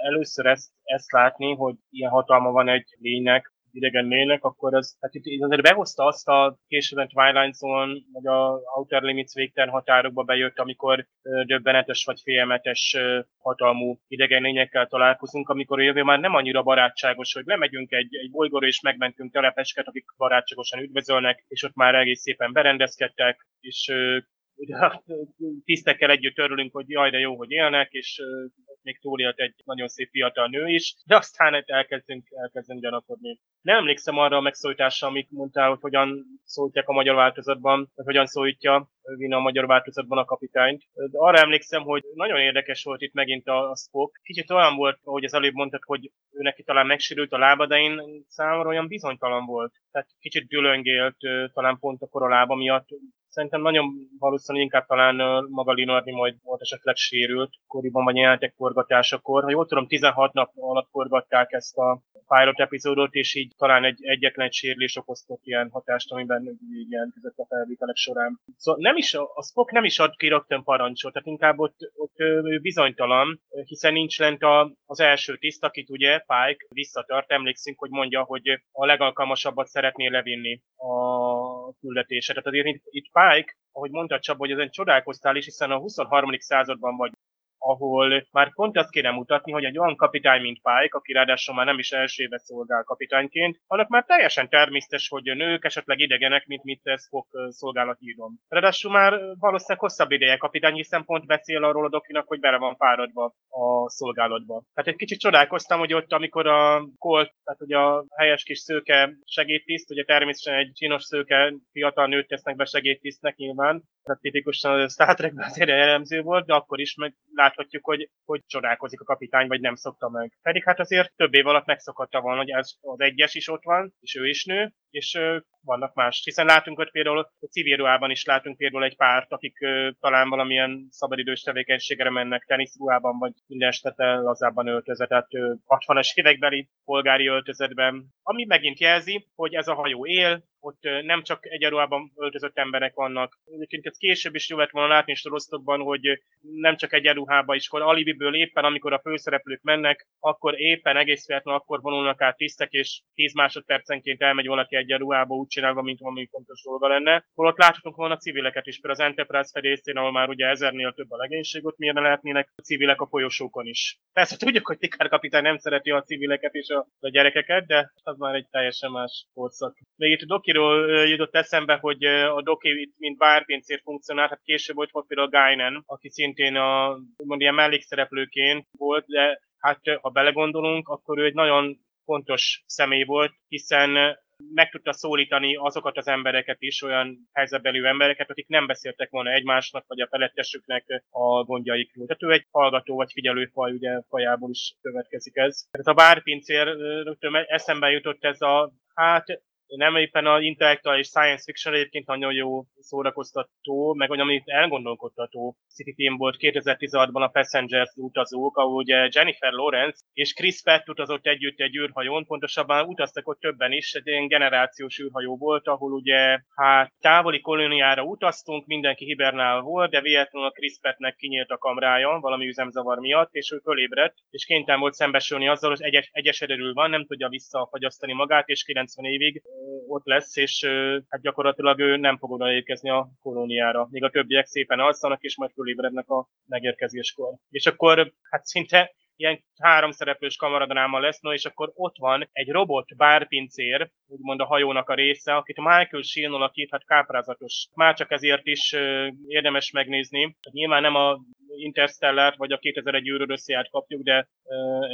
először ezt, ezt látni, hogy ilyen hatalma van egy lénynek, idegen lélek, akkor az, hát itt, azért behozta azt a később Twilight Zone, vagy a Outer Limits végtelen határokba bejött, amikor döbbenetes vagy félelmetes hatalmú idegen lényekkel találkozunk, amikor a jövő már nem annyira barátságos, hogy lemegyünk egy, egy bolygóra és megmentünk telepesket, akik barátságosan üdvözölnek, és ott már egész szépen berendezkedtek, és ugye tisztekkel együtt örülünk, hogy jaj, de jó, hogy élnek, és még túlélt egy nagyon szép fiatal nő is, de aztán elkezdünk, elkezdünk gyanakodni. Nem emlékszem arra a megszólításra, amit mondtál, hogy hogyan szólítják a magyar változatban, vagy hogyan szólítja Vina a magyar változatban a kapitányt. De arra emlékszem, hogy nagyon érdekes volt itt megint a, a Spock. Kicsit olyan volt, ahogy az előbb mondtad, hogy ő neki talán megsérült a lába, de én számomra olyan bizonytalan volt. Tehát kicsit dülöngélt, talán pont a korolába miatt Szerintem nagyon valószínűleg inkább talán maga Linardi majd volt esetleg sérült koriban vagy jelentek forgatásakor. Ha jól tudom, 16 nap alatt forgatták ezt a pilot epizódot, és így talán egy egyetlen egy sérülés okoztott ilyen hatást, amiben így jelentkezett a felvételek során. Szóval nem is, a Spock nem is ad ki rögtön parancsot, tehát inkább ott, ott bizonytalan, hiszen nincs lent a, az első tiszt, akit ugye Pike visszatart, emlékszünk, hogy mondja, hogy a legalkalmasabbat szeretné levinni a küldetése. Tehát azért itt, itt Pike, ahogy mondta Csaba, hogy ezen csodálkoztál is, hiszen a 23. században vagy ahol már pont azt kéne mutatni, hogy egy olyan kapitány, mint Pike, aki ráadásul már nem is első éve szolgál kapitányként, annak már teljesen természetes, hogy nők esetleg idegenek, mint mit Spock szolgálatírom. Ráadásul már valószínűleg hosszabb ideje kapitány, hiszen pont beszél arról a dokinak, hogy bele van fáradva a szolgálatba. Tehát egy kicsit csodálkoztam, hogy ott, amikor a Colt, tehát ugye a helyes kis szőke segédtiszt, ugye természetesen egy csinos szőke fiatal nőt tesznek be segédtisztnek nyilván, tehát tipikusan a Star Trekben azért jellemző volt, de akkor is meg láthatjuk, hogy, hogy csodálkozik a kapitány, vagy nem szokta meg. Pedig hát azért több év alatt megszokhatta volna, hogy ez az egyes is ott van, és ő is nő, és vannak más. Hiszen látunk ott például a civil ruhában is látunk például egy párt, akik ö, talán valamilyen szabadidős tevékenységre mennek teniszruhában, vagy minden estete lazábban öltözet, tehát 60-as évekbeli polgári öltözetben. Ami megint jelzi, hogy ez a hajó él, ott nem csak egyenruhában öltözött emberek vannak. Egyébként ez később is jó lett volna látni sorozatokban, hogy nem csak egyenruhában is, akkor alibiből éppen, amikor a főszereplők mennek, akkor éppen egész véletlenül akkor vonulnak át tisztek, és 10 másodpercenként elmegy valaki egyenruhába úgy csinálva, mint valami fontos dolga lenne. Holott láthatunk volna civileket is, például az Enterprise fedélzén, ahol már ugye ezernél több a legénység, ott miért ne lehetnének a civilek a folyosókon is. Persze tudjuk, hogy Tikár kapitány nem szereti a civileket és a, a gyerekeket, de az már egy teljesen más korszak. Még itt a Dokiról jutott eszembe, hogy a Doki mint bárpincér funkcionált, hát később volt, volt például a Guinan, aki szintén a, mond, ilyen mellékszereplőként volt, de hát ha belegondolunk, akkor ő egy nagyon fontos személy volt, hiszen meg tudta szólítani azokat az embereket is, olyan helyzetbelű embereket, akik nem beszéltek volna egymásnak, vagy a felettesüknek a gondjaikról. Tehát ő egy hallgató vagy figyelőfaj, ugye fajából is következik ez. Tehát a bárpincér rögtön eszembe jutott ez a, hát nem éppen a intellektuális science fiction egyébként nagyon jó szórakoztató, meg olyan, amit elgondolkodtató City Team volt 2016-ban a Passengers utazók, ahol ugye Jennifer Lawrence és Chris Pratt utazott együtt egy űrhajón, pontosabban utaztak ott többen is, egy ilyen generációs űrhajó volt, ahol ugye hát távoli kolóniára utaztunk, mindenki hibernál volt, de véletlenül a Chris Prattnek kinyílt a kamrája valami üzemzavar miatt, és ő fölébredt, és kénytelen volt szembesülni azzal, hogy egyes, egyes van, nem tudja visszafagyasztani magát, és 90 évig ott lesz, és hát gyakorlatilag ő nem fog odaérkezni a kolóniára. Még a többiek szépen alszanak, és majd fölébrednek a megérkezéskor. És akkor hát szinte ilyen három szereplős kamaradráma lesz, no, és akkor ott van egy robot bárpincér, úgymond a hajónak a része, akit Michael Sheen alakít, hát káprázatos. Már csak ezért is érdemes megnézni. Nyilván nem a Interstellar vagy a 2001 űrről összeját kapjuk, de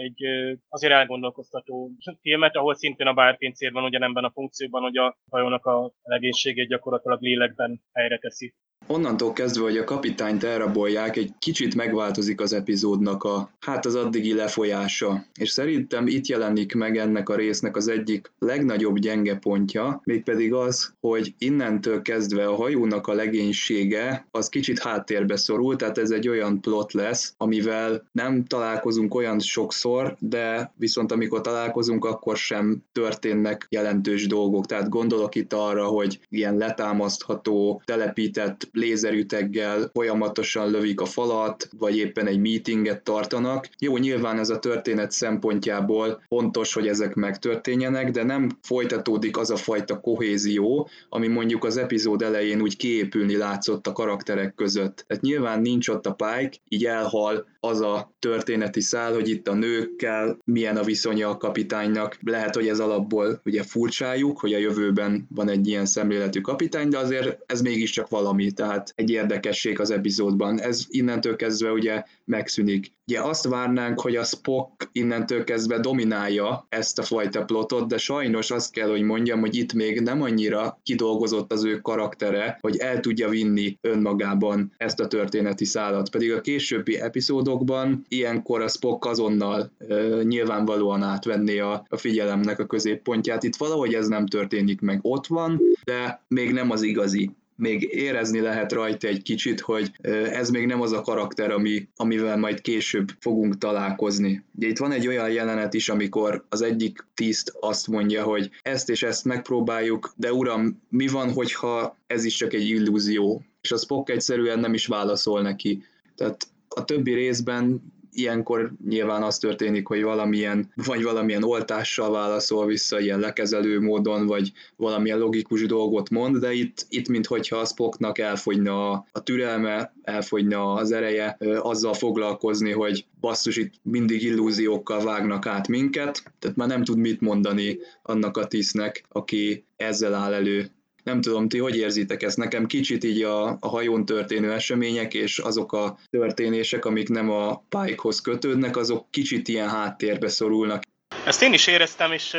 egy azért elgondolkoztató filmet, ahol szintén a bárpincér van ugyanebben a funkcióban, hogy a hajónak a legénységét gyakorlatilag lélekben helyre teszi. Onnantól kezdve, hogy a kapitányt elrabolják, egy kicsit megváltozik az epizódnak a, hát az addigi lefolyása. És szerintem itt jelenik meg ennek a résznek az egyik legnagyobb gyenge pontja, mégpedig az, hogy innentől kezdve a hajónak a legénysége az kicsit háttérbe szorul, tehát ez egy olyan plot lesz, amivel nem találkozunk olyan sokszor, de viszont amikor találkozunk, akkor sem történnek jelentős dolgok. Tehát gondolok itt arra, hogy ilyen letámasztható, telepített lézerüteggel folyamatosan lövik a falat, vagy éppen egy meetinget tartanak. Jó, nyilván ez a történet szempontjából fontos, hogy ezek megtörténjenek, de nem folytatódik az a fajta kohézió, ami mondjuk az epizód elején úgy kiépülni látszott a karakterek között. Tehát nyilván nincs ott a Pike, így elhal az a történeti szál, hogy itt a nőkkel milyen a viszonya a kapitánynak. Lehet, hogy ez alapból ugye furcsájuk, hogy a jövőben van egy ilyen szemléletű kapitány, de azért ez mégiscsak valami tehát egy érdekesség az epizódban. Ez innentől kezdve ugye megszűnik. Ugye azt várnánk, hogy a Spock innentől kezdve dominálja ezt a fajta plotot, de sajnos azt kell, hogy mondjam, hogy itt még nem annyira kidolgozott az ő karaktere, hogy el tudja vinni önmagában ezt a történeti szállat. Pedig a későbbi epizódokban ilyenkor a Spock azonnal e, nyilvánvalóan átvenné a, a figyelemnek a középpontját. Itt valahogy ez nem történik meg. Ott van, de még nem az igazi még érezni lehet rajta egy kicsit, hogy ez még nem az a karakter, ami, amivel majd később fogunk találkozni. Ugye itt van egy olyan jelenet is, amikor az egyik tiszt azt mondja, hogy ezt és ezt megpróbáljuk, de uram, mi van, hogyha ez is csak egy illúzió? És a Spock egyszerűen nem is válaszol neki. Tehát a többi részben ilyenkor nyilván az történik, hogy valamilyen, vagy valamilyen oltással válaszol vissza, ilyen lekezelő módon, vagy valamilyen logikus dolgot mond, de itt, itt minthogyha a Spocknak elfogyna a, a türelme, elfogyna az ereje azzal foglalkozni, hogy basszus, itt mindig illúziókkal vágnak át minket, tehát már nem tud mit mondani annak a tisznek, aki ezzel áll elő nem tudom, ti hogy érzitek ezt? Nekem kicsit így a, a hajón történő események és azok a történések, amik nem a pályhoz kötődnek, azok kicsit ilyen háttérbe szorulnak. Ezt én is éreztem, és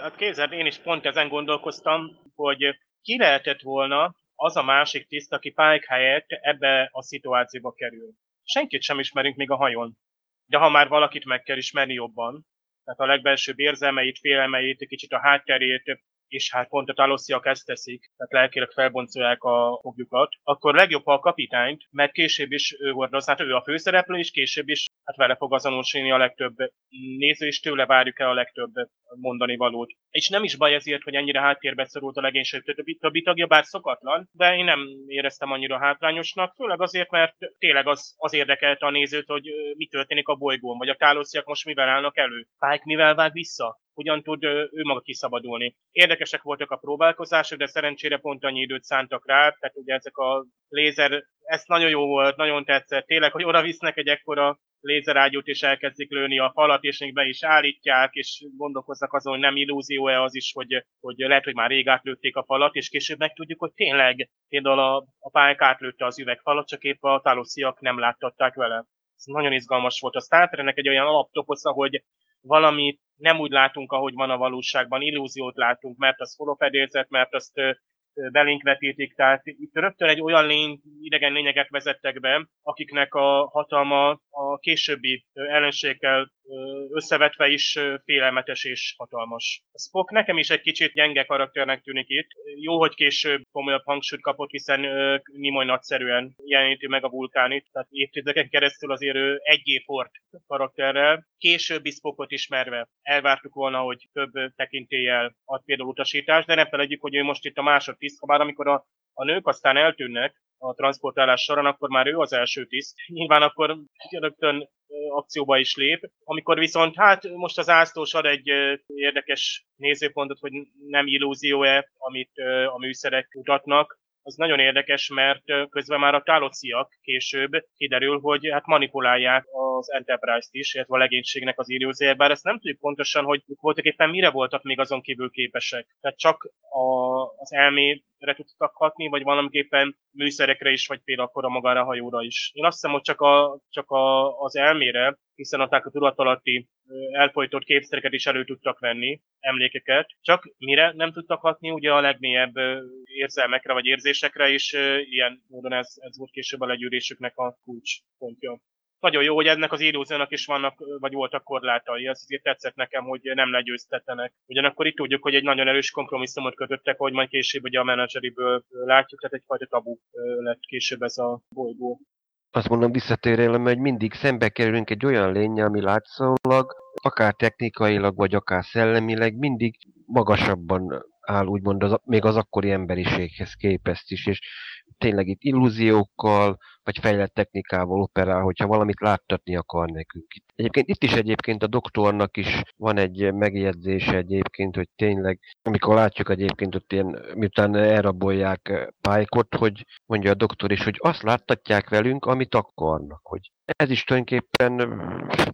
hát képzeld, én is pont ezen gondolkoztam, hogy ki lehetett volna az a másik tiszt, aki Pike helyett ebbe a szituációba kerül. Senkit sem ismerünk még a hajón. De ha már valakit meg kell ismerni jobban, tehát a legbelsőbb érzelmeit, félelmeit, kicsit a hátterét, és hát pont a talosziak ezt teszik, tehát lelkileg felboncolják a fogjukat, akkor legjobb, a kapitányt, mert később is ő hordoz, hát ő a főszereplő, és később is hát vele fog azonosulni a legtöbb néző, és tőle várjuk el a legtöbb mondani valót. És nem is baj ezért, hogy ennyire háttérbe szorult a legénység többi, többi tagja, bár szokatlan, de én nem éreztem annyira hátrányosnak, főleg azért, mert tényleg az, az érdekelte a nézőt, hogy mi történik a bolygón, vagy a tálosziak most mivel állnak elő. Pike mivel vág vissza? Hogyan tud ő maga kiszabadulni. Érdekesek voltak a próbálkozások, de szerencsére pont annyi időt szántak rá, tehát ugye ezek a lézer, ez nagyon jó volt, nagyon tetszett. Tényleg, hogy oda visznek egy ekkora lézerágyút, és elkezdik lőni a falat, és még be is állítják, és gondolkoznak azon, hogy nem illúzió-e az is, hogy, hogy lehet, hogy már rég átlőtték a falat, és később megtudjuk, hogy tényleg például a, a pályák átlőtte az üvegfalat, csak épp a talosziak nem láttatták vele. Ez nagyon izgalmas volt. A Star egy olyan alaptoposza, hogy valamit nem úgy látunk, ahogy van a valóságban, illúziót látunk, mert az forrófedélzet, mert azt belénk vetítik, tehát itt rögtön egy olyan lény, idegen lényeget vezettek be, akiknek a hatalma a későbbi ellenségekkel összevetve is félelmetes és hatalmas. A Spock nekem is egy kicsit gyenge karakternek tűnik itt. Jó, hogy később komolyabb hangsúlyt kapott, hiszen Nimoy nagyszerűen jeleníti meg a vulkánit, tehát évtizedeken keresztül azért ő egy évfort karakterrel. Későbbi Spockot ismerve elvártuk volna, hogy több tekintéllyel ad például utasítást, de ne felejtjük, hogy ő most itt a másodtiszt, ha bár amikor a, a nők aztán eltűnnek, a transportálás során, akkor már ő az első tiszt. Nyilván akkor rögtön akcióba is lép. Amikor viszont hát most az ászlós ad egy érdekes nézőpontot, hogy nem illúzió-e, amit a műszerek mutatnak, az nagyon érdekes, mert közben már a tálociak később kiderül, hogy hát manipulálják az Enterprise-t is, illetve a legénységnek az illúzióját, bár ezt nem tudjuk pontosan, hogy voltak éppen mire voltak még azon kívül képesek. Tehát csak a, az elmére tudtak hatni, vagy valamiképpen műszerekre is, vagy például akkor a magára hajóra is. Én azt hiszem, hogy csak, a, csak a, az elmére, hiszen a tudat alatti elfolytott képszereket is elő tudtak venni, emlékeket, csak mire nem tudtak hatni, ugye a legmélyebb érzelmekre vagy érzésekre, és ilyen módon ez, ez volt később a legyűrésüknek a kulcspontja nagyon jó, hogy ennek az illúziónak is vannak, vagy voltak korlátai. Ez azért tetszett nekem, hogy nem legyőztetenek. Ugyanakkor itt tudjuk, hogy egy nagyon erős kompromisszumot kötöttek, hogy majd később ugye a menedzseriből látjuk, tehát egyfajta tabu lett később ez a bolygó. Azt mondom visszatérélem, hogy mindig szembe kerülünk egy olyan lénye, ami látszólag, akár technikailag, vagy akár szellemileg mindig magasabban áll, úgymond az, még az akkori emberiséghez képest is, és tényleg itt illúziókkal, vagy fejlett technikával operál, hogyha valamit láttatni akar nekünk. Egyébként itt is egyébként a doktornak is van egy megjegyzése egyébként, hogy tényleg, amikor látjuk egyébként ott ilyen, miután elrabolják Pálykot, hogy mondja a doktor is, hogy azt láttatják velünk, amit akarnak, hogy ez is tulajdonképpen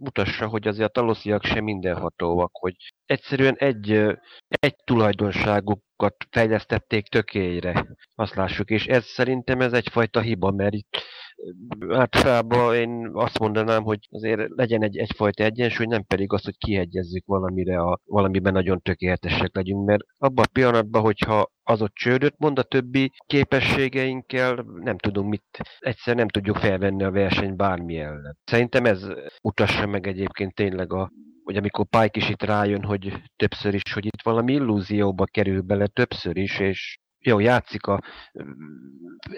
mutassa, hogy azért a talosziak sem mindenhatóak, hogy egyszerűen egy, egy tulajdonságukat fejlesztették tökélyre, azt lássuk, és ez szerintem ez egyfajta hiba, mert itt általában én azt mondanám, hogy azért legyen egy, egyfajta egyensúly, nem pedig az, hogy kiegyezzük valamire, a, valamiben nagyon tökéletesek legyünk, mert abban a pillanatban, hogyha az ott csődöt mond a többi képességeinkkel, nem tudunk mit, egyszer nem tudjuk felvenni a verseny bármi ellen. Szerintem ez utassa meg egyébként tényleg a hogy amikor Pike is itt rájön, hogy többször is, hogy itt valami illúzióba kerül bele többször is, és jó, játszik a,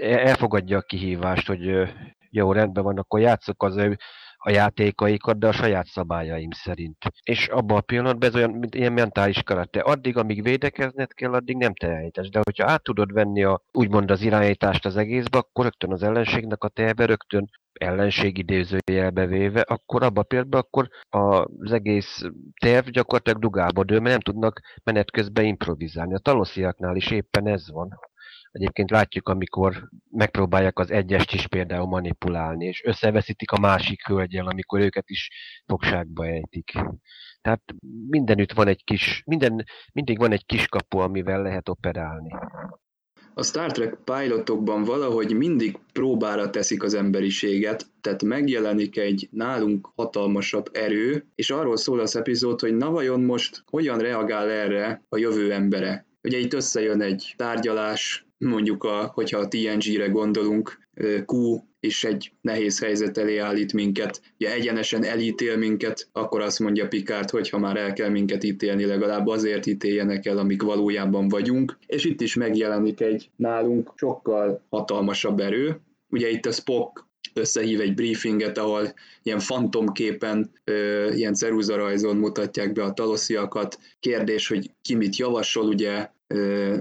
elfogadja a kihívást, hogy jó, rendben van, akkor játszok az ő a játékaikat, de a saját szabályaim szerint. És abban a pillanatban ez olyan, mint ilyen mentális karate. Addig, amíg védekezned kell, addig nem tehetsz. De hogyha át tudod venni a, úgymond az irányítást az egészbe, akkor rögtön az ellenségnek a terve, rögtön ellenség idézőjelbe véve, akkor abban a pillanatban akkor az egész terv gyakorlatilag dugába dől, mert nem tudnak menet közben improvizálni. A talosziaknál is éppen ez van. Egyébként látjuk, amikor megpróbálják az egyest is például manipulálni, és összeveszítik a másik hölgyel, amikor őket is fogságba ejtik. Tehát mindenütt van egy kis, minden, mindig van egy kis kapu, amivel lehet operálni. A Star Trek pilotokban valahogy mindig próbára teszik az emberiséget, tehát megjelenik egy nálunk hatalmasabb erő, és arról szól az epizód, hogy na vajon most hogyan reagál erre a jövő embere. Ugye itt összejön egy tárgyalás, mondjuk, a, hogyha a TNG-re gondolunk, Q és egy nehéz helyzet elé állít minket, ugye egyenesen elítél minket, akkor azt mondja Picard, hogy ha már el kell minket ítélni, legalább azért ítéljenek el, amik valójában vagyunk. És itt is megjelenik egy nálunk sokkal hatalmasabb erő. Ugye itt a Spock összehív egy briefinget, ahol ilyen fantomképen, ilyen ceruzarajzon mutatják be a talosziakat. Kérdés, hogy ki mit javasol, ugye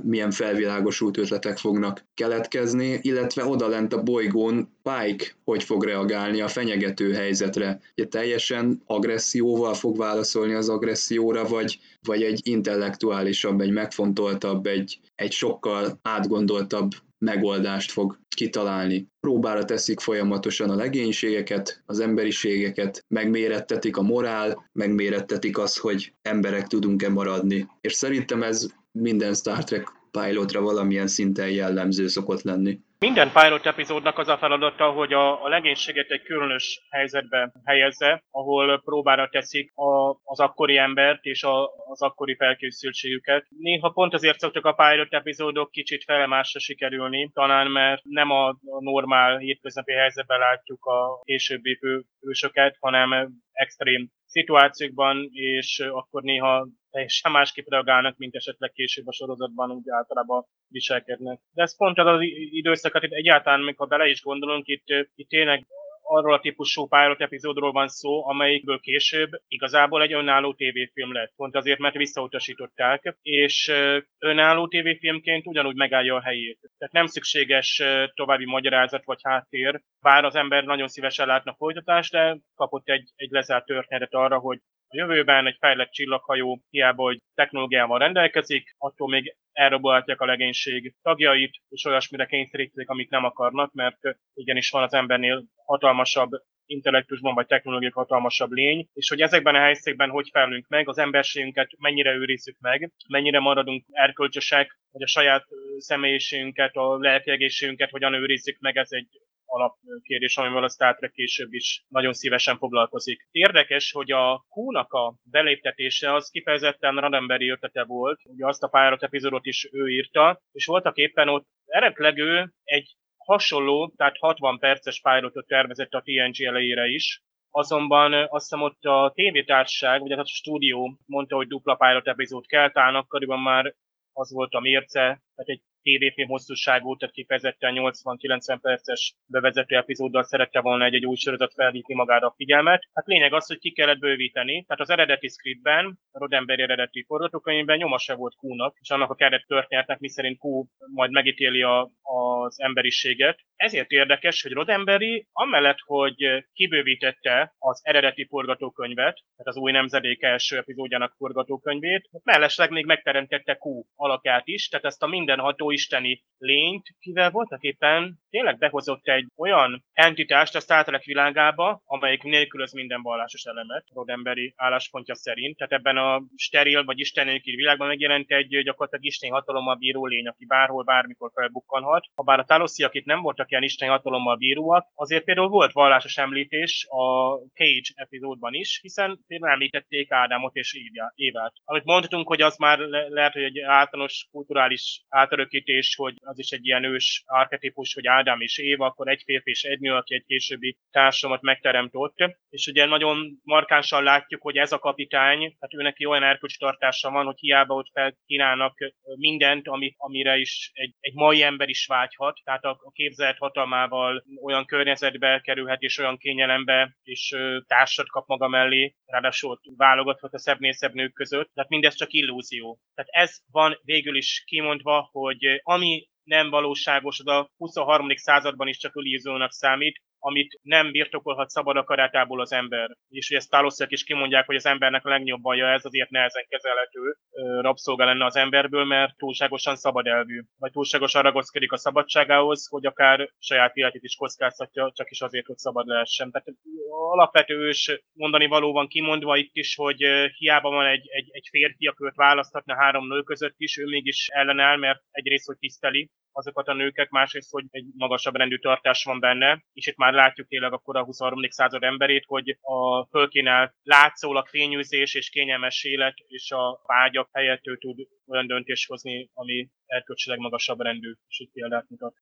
milyen felvilágosult ötletek fognak keletkezni, illetve odalent a bolygón Pike hogy fog reagálni a fenyegető helyzetre. Ugye teljesen agresszióval fog válaszolni az agresszióra, vagy, vagy egy intellektuálisabb, egy megfontoltabb, egy, egy sokkal átgondoltabb megoldást fog kitalálni. Próbára teszik folyamatosan a legénységeket, az emberiségeket, megmérettetik a morál, megmérettetik azt, hogy emberek tudunk-e maradni. És szerintem ez minden Star Trek pilotra valamilyen szinten jellemző szokott lenni. Minden pilot epizódnak az a feladata, hogy a, a legénységet egy különös helyzetbe helyezze, ahol próbára teszik a, az akkori embert és a, az akkori felkészültségüket. Néha pont azért szoktak a pilot epizódok kicsit felemásra sikerülni, talán mert nem a, normál hétköznapi helyzetben látjuk a későbbi hősöket, hanem extrém szituációkban, és akkor néha teljesen másképp reagálnak, mint esetleg később a sorozatban úgy általában viselkednek. De ez pont az az időszakat, itt egyáltalán, amikor bele is gondolunk, itt, itt tényleg arról a típusú pilot epizódról van szó, amelyikből később igazából egy önálló tévéfilm lett. Pont azért, mert visszautasították, és önálló tévéfilmként ugyanúgy megállja a helyét. Tehát nem szükséges további magyarázat vagy háttér, bár az ember nagyon szívesen látna folytatást, de kapott egy, egy lezárt történetet arra, hogy a jövőben egy fejlett csillaghajó hiába, hogy technológiával rendelkezik, attól még elrabolhatják a legénység tagjait, és olyasmire kényszerítik, amit nem akarnak, mert igenis van az embernél hatalmasabb intellektusban vagy technológiai hatalmasabb lény, és hogy ezekben a helyzetekben hogy felünk meg, az emberségünket mennyire őrizzük meg, mennyire maradunk erkölcsösek, hogy a saját személyiségünket, a lelki hogyan őrizzük meg, ez egy alapkérdés, amivel a Star Trek később is nagyon szívesen foglalkozik. Érdekes, hogy a Q-nak a beléptetése az kifejezetten Rademberi ötlete volt, ugye azt a pályárat epizódot is ő írta, és voltak éppen ott eredetileg ő egy hasonló, tehát 60 perces pilotot tervezett a TNG elejére is, azonban azt hiszem ott a tévétársaság, vagy hát a stúdió mondta, hogy dupla pilot epizód kell, talán akkoriban már az volt a mérce, tehát egy tévéfilm hosszúságú, tehát kifejezetten 80-90 perces bevezető epizóddal szerette volna egy, egy új sorozat felhívni magára a figyelmet. Hát lényeg az, hogy ki kellett bővíteni. Tehát az eredeti scriptben, a Roddenberry eredeti forgatókönyvben nyoma se volt Q-nak, és annak a keret történetnek, miszerint Q majd megítéli a, az emberiséget. Ezért érdekes, hogy Roddenberry amellett, hogy kibővítette az eredeti forgatókönyvet, tehát az új nemzedék első epizódjának forgatókönyvét, mellesleg még megteremtette Q alakját is, tehát ezt a minden ható isteni lényt, kivel voltak éppen tényleg behozott egy olyan entitást a Star világába, amelyik nélkülöz minden vallásos elemet, Rodemberi álláspontja szerint. Tehát ebben a steril vagy isten világban megjelent egy gyakorlatilag isteni hatalommal bíró lény, aki bárhol, bármikor felbukkanhat. Ha bár a talosziak itt nem voltak ilyen isteni hatalommal bíróak, azért például volt vallásos említés a Cage epizódban is, hiszen például említették Ádámot és Évát. Amit mondhatunk, hogy az már le- lehet, hogy egy általános kulturális átörökítés említés, hogy az is egy ilyen ős archetípus, hogy Ádám és Éva, akkor egy férfi és egy nő, aki egy későbbi társamat megteremtott. És ugye nagyon markánsan látjuk, hogy ez a kapitány, tehát ő neki olyan erkölcstartása van, hogy hiába ott felkínálnak mindent, amit, amire is egy, egy mai ember is vágyhat, tehát a, a képzelt hatalmával olyan környezetbe kerülhet, és olyan kényelembe, és társat kap maga mellé, ráadásul válogathat a szebb szebb nők között, tehát mindez csak illúzió. Tehát ez van végül is kimondva, hogy ami nem valóságos, az a 23. században is csak illúziónak számít, amit nem birtokolhat szabad akarátából az ember. És ezt Taloszek is kimondják, hogy az embernek a legnagyobb baja ez, azért nehezen kezelhető rabszolga lenne az emberből, mert túlságosan szabad elvű, vagy túlságosan ragaszkodik a szabadságához, hogy akár saját életét is kockáztatja, csak is azért, hogy szabad lehessen. Tehát alapvető ős mondani való van kimondva itt is, hogy hiába van egy, egy, egy férfi, akit választhatna három nő között is, ő mégis ellenáll, mert egyrészt, hogy tiszteli azokat a nőket, másrészt, hogy egy magasabb rendű tartás van benne, és itt már látjuk tényleg akkor a 23. század emberét, hogy a fölkínált látszólag fényűzés és kényelmes élet és a vágyak helyett ő tud olyan döntést hozni, ami erkölcsileg magasabb rendű, és itt példát mutat.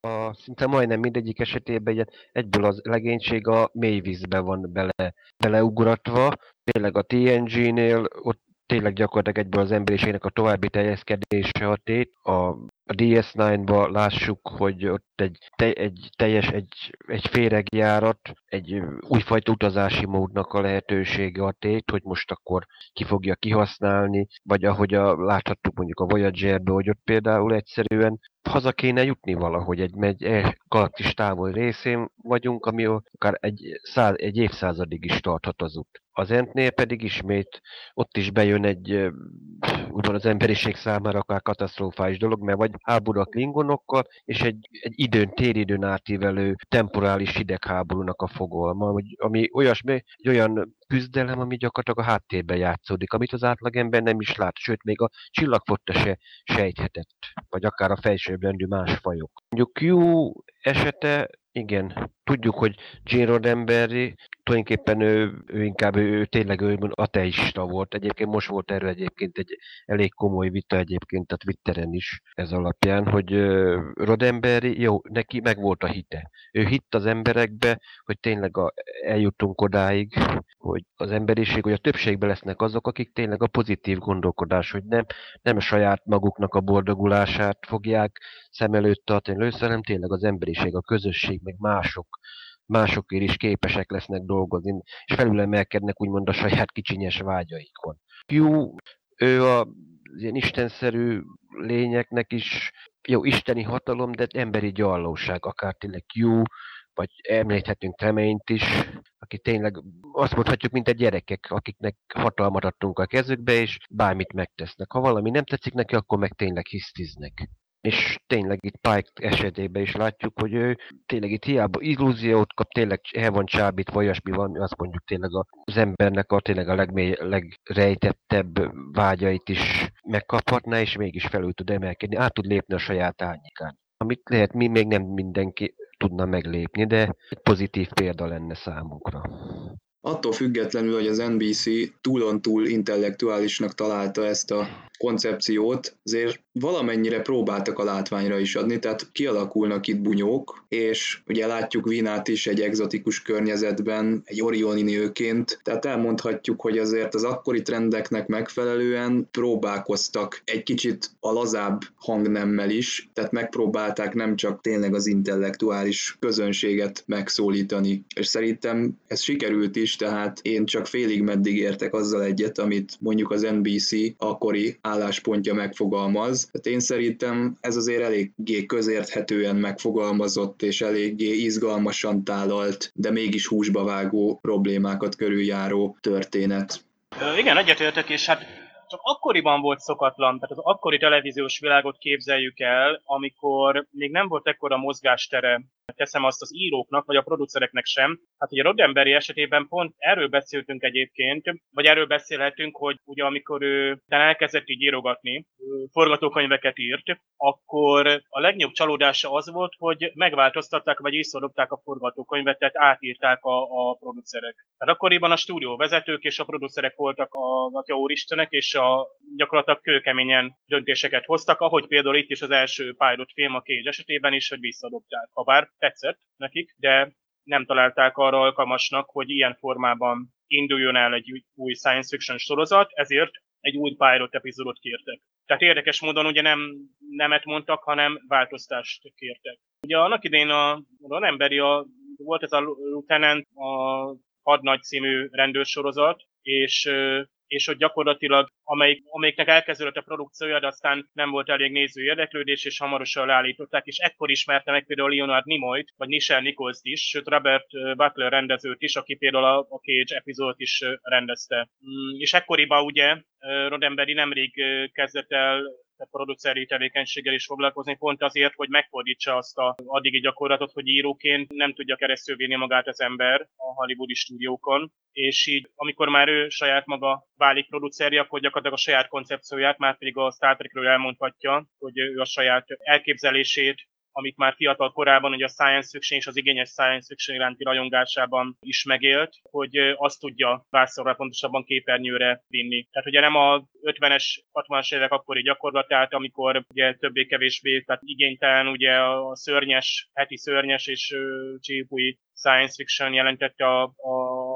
A, szinte majdnem mindegyik esetében egy, egyből az legénység a mélyvízbe van bele, beleugratva. Tényleg a TNG-nél ott tényleg gyakorlatilag egyből az emberiségnek a további teljeskedése a tét. A a DS9-ba lássuk, hogy ott egy, te, egy teljes, egy, egy féregjárat, egy újfajta utazási módnak a lehetősége a tét, hogy most akkor ki fogja kihasználni, vagy ahogy a, láthattuk mondjuk a Voyager-be, hogy ott például egyszerűen haza kéne jutni valahogy, egy, egy galaktis távol részén vagyunk, ami akár egy, száz, egy évszázadig is tarthat az út. Az Entnél pedig ismét ott is bejön egy úgymond az emberiség számára akár katasztrofális dolog, mert vagy háború a klingonokkal, és egy, egy időn, téridőn átívelő temporális hidegháborúnak a fogalma, ami olyasmi, egy olyan küzdelem, ami gyakorlatilag a háttérben játszódik, amit az átlagember nem is lát, sőt, még a csillagfotta se sejthetett, vagy akár a felsőbbrendű más fajok. Mondjuk Q esete igen, tudjuk, hogy Gene Roddenberry tulajdonképpen ő, ő inkább ő, ő tényleg ő ateista volt. Egyébként most volt erről egyébként egy elég komoly vita egyébként a Twitteren is ez alapján, hogy Roddenberry, jó, neki meg volt a hite. Ő hitt az emberekbe, hogy tényleg a, eljutunk odáig, hogy az emberiség, hogy a többségben lesznek azok, akik tényleg a pozitív gondolkodás, hogy nem, nem a saját maguknak a boldogulását fogják szem előtt tartani először, hanem tényleg az emberiség, a közösség, meg mások másokért is képesek lesznek dolgozni, és felülemelkednek úgymond a saját kicsinyes vágyaikon. Q, ő a ilyen istenszerű lényeknek is jó isteni hatalom, de emberi gyarlóság, akár tényleg Q, vagy említhetünk Treményt is, aki tényleg azt mondhatjuk, mint a gyerekek, akiknek hatalmat adtunk a kezükbe, és bármit megtesznek. Ha valami nem tetszik neki, akkor meg tényleg hisztiznek és tényleg itt Pike esetében is látjuk, hogy ő tényleg itt hiába illúziót kap, tényleg el van csábít, vagy olyasmi van, azt mondjuk tényleg az embernek a tényleg a legmély, legrejtettebb vágyait is megkaphatná, és mégis felül tud emelkedni, át tud lépni a saját árnyékán. Amit lehet mi még nem mindenki tudna meglépni, de egy pozitív példa lenne számunkra. Attól függetlenül, hogy az NBC túlon túl intellektuálisnak találta ezt a koncepciót, azért valamennyire próbáltak a látványra is adni, tehát kialakulnak itt bunyók, és ugye látjuk Vinát is egy egzotikus környezetben, egy orioni nőként, tehát elmondhatjuk, hogy azért az akkori trendeknek megfelelően próbálkoztak egy kicsit a lazább hangnemmel is, tehát megpróbálták nem csak tényleg az intellektuális közönséget megszólítani, és szerintem ez sikerült is, tehát én csak félig meddig értek azzal egyet, amit mondjuk az NBC akkori álláspontja megfogalmaz. Tehát én szerintem ez azért eléggé közérthetően megfogalmazott és eléggé izgalmasan tálalt, de mégis húsba vágó problémákat körüljáró történet. Igen, egyetértek, és hát csak akkoriban volt szokatlan, tehát az akkori televíziós világot képzeljük el, amikor még nem volt ekkora mozgástere teszem azt az íróknak, vagy a producereknek sem. Hát ugye Roddenberry esetében pont erről beszéltünk egyébként, vagy erről beszélhetünk, hogy ugye amikor ő elkezdett így írogatni, forgatókönyveket írt, akkor a legnagyobb csalódása az volt, hogy megváltoztatták, vagy észrevopták a forgatókönyvet, tehát átírták a, a producerek. Tehát akkoriban a stúdió vezetők és a producerek voltak a, a úristenek, és a gyakorlatilag kőkeményen döntéseket hoztak, ahogy például itt is az első Pilot film a Cage esetében is, hogy visszadobták. Ha bár tetszett nekik, de nem találták arra alkalmasnak, hogy ilyen formában induljon el egy új science fiction sorozat, ezért egy új pilot epizódot kértek. Tehát érdekes módon ugye nem nemet mondtak, hanem változtást kértek. Ugye annak idén a Ronemberi a, volt ez a Lieutenant, a Hadnagy című rendőrsorozat, és és hogy gyakorlatilag, amelyik, amelyiknek elkezdődött a produkciója, de aztán nem volt elég néző érdeklődés, és hamarosan leállították, és ekkor ismerte meg például Leonard Nimoy-t, vagy Nichelle Nichols is, sőt Robert Butler rendezőt is, aki például a, a Cage epizódot is rendezte. Mm, és ekkoriban ugye Roddenberry nemrég kezdett el produceri tevékenységgel is foglalkozni, pont azért, hogy megfordítsa azt a addigi gyakorlatot, hogy íróként nem tudja keresztülvinni magát az ember a hollywoodi stúdiókon, és így amikor már ő saját maga válik produceri, akkor gyakorlatilag a saját koncepcióját, már pedig a Star Trekről elmondhatja, hogy ő a saját elképzelését amit már fiatal korában, hogy a science fiction és az igényes science fiction iránti rajongásában is megélt, hogy azt tudja vászorra pontosabban képernyőre vinni. Tehát ugye nem a 50-es, 60-as évek akkori gyakorlatát, amikor ugye többé-kevésbé, tehát igénytelen ugye a szörnyes, heti szörnyes és csípúi science fiction jelentette a, a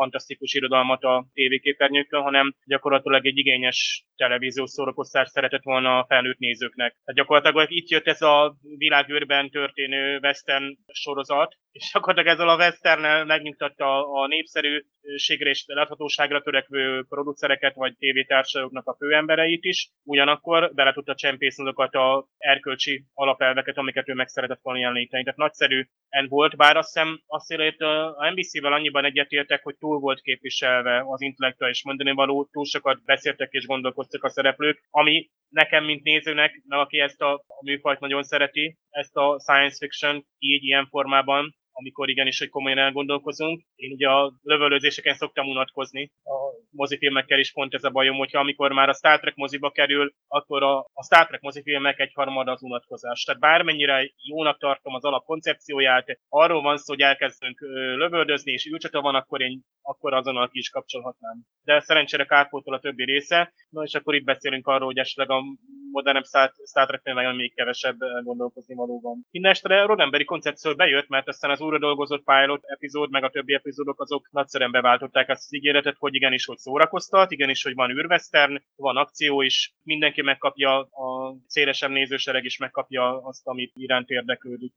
fantasztikus irodalmat a tévéképernyőkön, hanem gyakorlatilag egy igényes televíziós szórakoztást szeretett volna a felnőtt nézőknek. Tehát gyakorlatilag itt jött ez a világűrben történő western sorozat, és gyakorlatilag ezzel a western megnyugtatta a népszerűségre és láthatóságra törekvő producereket vagy tévétársaságoknak a főembereit is, ugyanakkor bele tudta csempészni azokat a erkölcsi alapelveket, amiket ő meg szeretett volna jeleníteni. Tehát nagyszerű en volt, bár azt hiszem azt hogy a NBC-vel annyiban egyetértek, hogy túl volt képviselve az intellektuális mondani való, túl sokat beszéltek és gondolkoztak a szereplők, ami nekem, mint nézőnek, meg aki ezt a, a műfajt nagyon szereti, ezt a science fiction így ilyen formában, amikor igenis, hogy komolyan elgondolkozunk. Én ugye a lövöldözéseken szoktam unatkozni. A mozifilmekkel is pont ez a bajom, hogyha amikor már a Star Trek moziba kerül, akkor a, a Star Trek mozifilmek egy harmada az unatkozás. Tehát bármennyire jónak tartom az alapkoncepcióját, arról van szó, hogy elkezdünk lövöldözni, és űrcsata van, akkor én akkor azonnal ki is kapcsolhatnám. De szerencsére kárpótol a többi része, na és akkor itt beszélünk arról, hogy esetleg a modernebb Star Trek filmekben még kevesebb gondolkozni valóban. Mindenestre Rodemberi koncepció bejött, mert aztán az újra dolgozott pilot epizód, meg a többi epizódok azok nagyszerűen beváltották azt az ígéretet, hogy igenis, hogy szórakoztat, igenis, hogy van űrvesztern, van akció is, mindenki megkapja, a szélesebb nézősereg is megkapja azt, amit iránt érdeklődik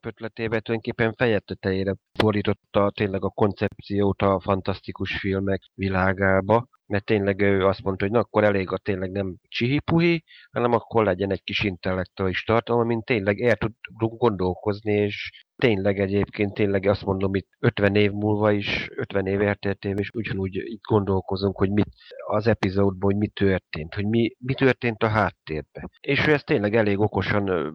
ötletébe tulajdonképpen feje tetejére fordította tényleg a koncepciót a fantasztikus filmek világába, mert tényleg ő azt mondta, hogy na akkor elég a tényleg nem csihipuhi, hanem akkor legyen egy kis intellektuális tartalom, amin tényleg el tudunk gondolkozni, és tényleg egyébként tényleg azt mondom, itt 50 év múlva is, 50 év elteltével is ugyanúgy itt gondolkozunk, hogy mit az epizódban, hogy mi történt, hogy mi, mi történt a háttérben. És ő ezt tényleg elég okosan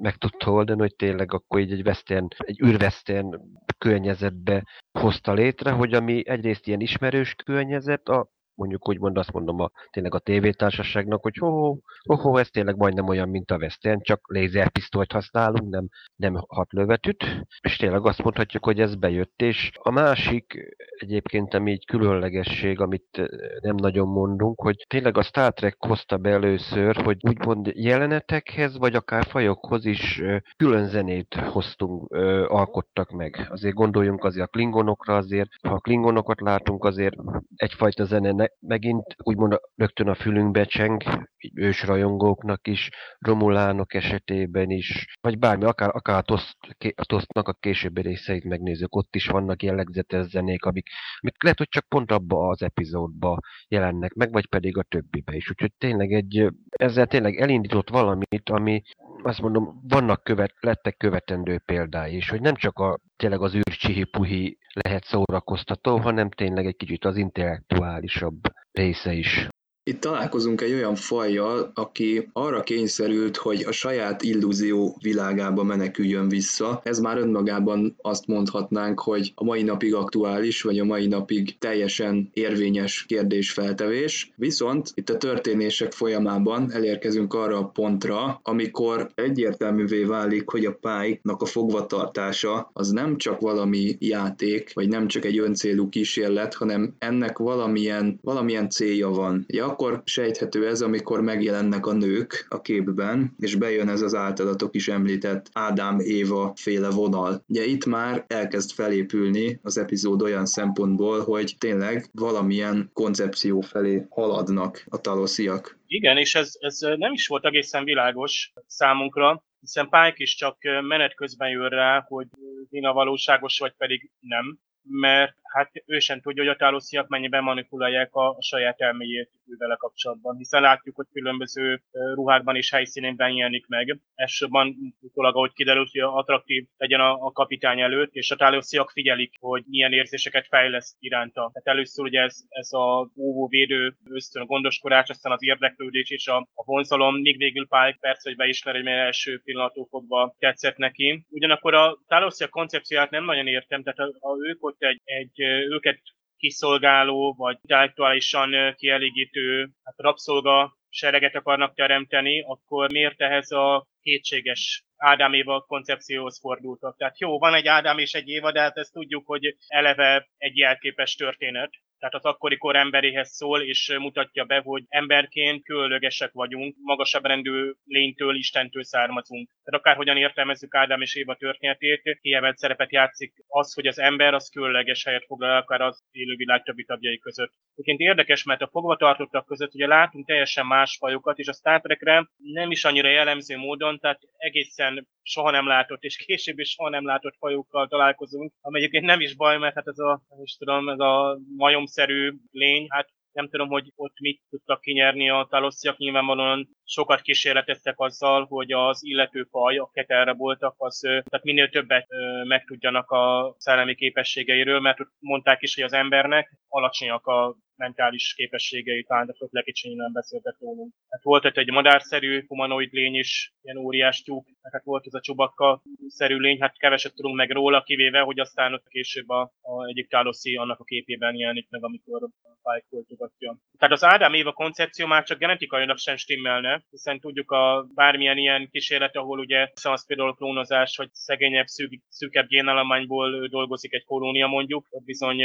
meg tudta oldani, hogy tényleg akkor így egy western, egy űrvesztern környezetbe hozta létre, hogy ami egyrészt ilyen ismerős környezet, a mondjuk úgy mond, azt mondom a, tényleg a tévétársaságnak, hogy ho, ho, ez tényleg majdnem olyan, mint a Western, csak lézerpisztolyt használunk, nem, nem hat lövetűt, és tényleg azt mondhatjuk, hogy ez bejött, és a másik egyébként, ami így különlegesség, amit nem nagyon mondunk, hogy tényleg a Star Trek hozta be először, hogy úgymond jelenetekhez, vagy akár fajokhoz is külön zenét hoztunk, alkottak meg. Azért gondoljunk azért a klingonokra, azért, ha a klingonokat látunk, azért egyfajta zene megint úgymond rögtön a fülünkbe cseng, ősrajongóknak is, romulánok esetében is, vagy bármi, akár, akár a, toszt, a tosztnak a későbbi részeit megnézzük, ott is vannak jellegzetes zenék, amik, amik lehet, hogy csak pont abba az epizódba jelennek meg, vagy pedig a többibe is. Úgyhogy tényleg egy, ezzel tényleg elindított valamit, ami azt mondom, vannak követ, lettek követendő példái is, hogy nem csak a, tényleg az űrcsihi-puhi lehet szórakoztató, hanem tényleg egy kicsit az intellektuálisabb része is. Itt találkozunk egy olyan fajjal, aki arra kényszerült, hogy a saját illúzió világába meneküljön vissza. Ez már önmagában azt mondhatnánk, hogy a mai napig aktuális, vagy a mai napig teljesen érvényes kérdésfeltevés. Viszont itt a történések folyamában elérkezünk arra a pontra, amikor egyértelművé válik, hogy a pálynak a fogvatartása az nem csak valami játék, vagy nem csak egy öncélú kísérlet, hanem ennek valamilyen, valamilyen célja van. Ja, akkor sejthető ez, amikor megjelennek a nők a képben, és bejön ez az általatok is említett Ádám-Éva féle vonal. Ugye itt már elkezd felépülni az epizód olyan szempontból, hogy tényleg valamilyen koncepció felé haladnak a talosziak. Igen, és ez, ez nem is volt egészen világos számunkra, hiszen Pike is csak menet közben jön rá, hogy Dina valóságos, vagy pedig nem mert hát ő sem tudja, hogy a tálosziak mennyiben manipulálják a, a saját elméjét vele kapcsolatban, hiszen látjuk, hogy különböző ruhákban és helyszínekben jelenik meg. Elsősorban utólag, ahogy kiderült, hogy attraktív legyen a, a kapitány előtt, és a tálosziak figyelik, hogy milyen érzéseket fejleszt iránta. Tehát először ugye ez, ez a óvó védő ösztön, a gondoskodás, aztán az érdeklődés és a, a vonzalom, míg végül Pike persze, hogy beismeri, mert első pillanattól fogva tetszett neki. Ugyanakkor a tálosziak koncepcióját nem nagyon értem, tehát ha ők ott egy, egy őket kiszolgáló, vagy intellektuálisan kielégítő hát rabszolga sereget akarnak teremteni, akkor miért ehhez a kétséges Ádám Éva koncepcióhoz fordultak. Tehát jó, van egy Ádám és egy Éva, de hát ezt tudjuk, hogy eleve egy jelképes történet tehát az akkori kor emberéhez szól, és mutatja be, hogy emberként különlegesek vagyunk, magasabb rendű lénytől, Istentől származunk. Tehát akárhogyan értelmezzük Ádám és Éva történetét, kiemelt szerepet játszik az, hogy az ember az különleges helyet foglal, akár az élővilág többi tagjai között. Egyébként érdekes, mert a fogvatartottak között ugye látunk teljesen más fajokat, és a Star Trekre nem is annyira jellemző módon, tehát egészen soha nem látott, és később is soha nem látott fajokkal találkozunk, ami egyébként nem is baj, mert hát ez a, nem is tudom, ez a majomszerű lény, hát nem tudom, hogy ott mit tudtak kinyerni a talosziak, nyilvánvalóan sokat kísérleteztek azzal, hogy az illető faj, a ketelre voltak, az, tehát minél többet megtudjanak a szellemi képességeiről, mert mondták is, hogy az embernek alacsonyak a mentális képességei, talán de ott nem beszéltek rólunk. Hát volt ott egy madárszerű humanoid lény is, ilyen óriás tyúk, hát volt ez a csubakka-szerű lény, hát keveset tudunk meg róla, kivéve, hogy aztán ott később a, a egyik táloszi annak a képében jelenik meg, amikor a Pike folytogatja. Tehát az Ádám Éva koncepció már csak genetikailag sem stimmelne, hiszen tudjuk a bármilyen ilyen kísérlet, ahol ugye az például klónozás, vagy szegényebb, szűk, szűkebb génállományból dolgozik egy kolónia mondjuk, ott bizony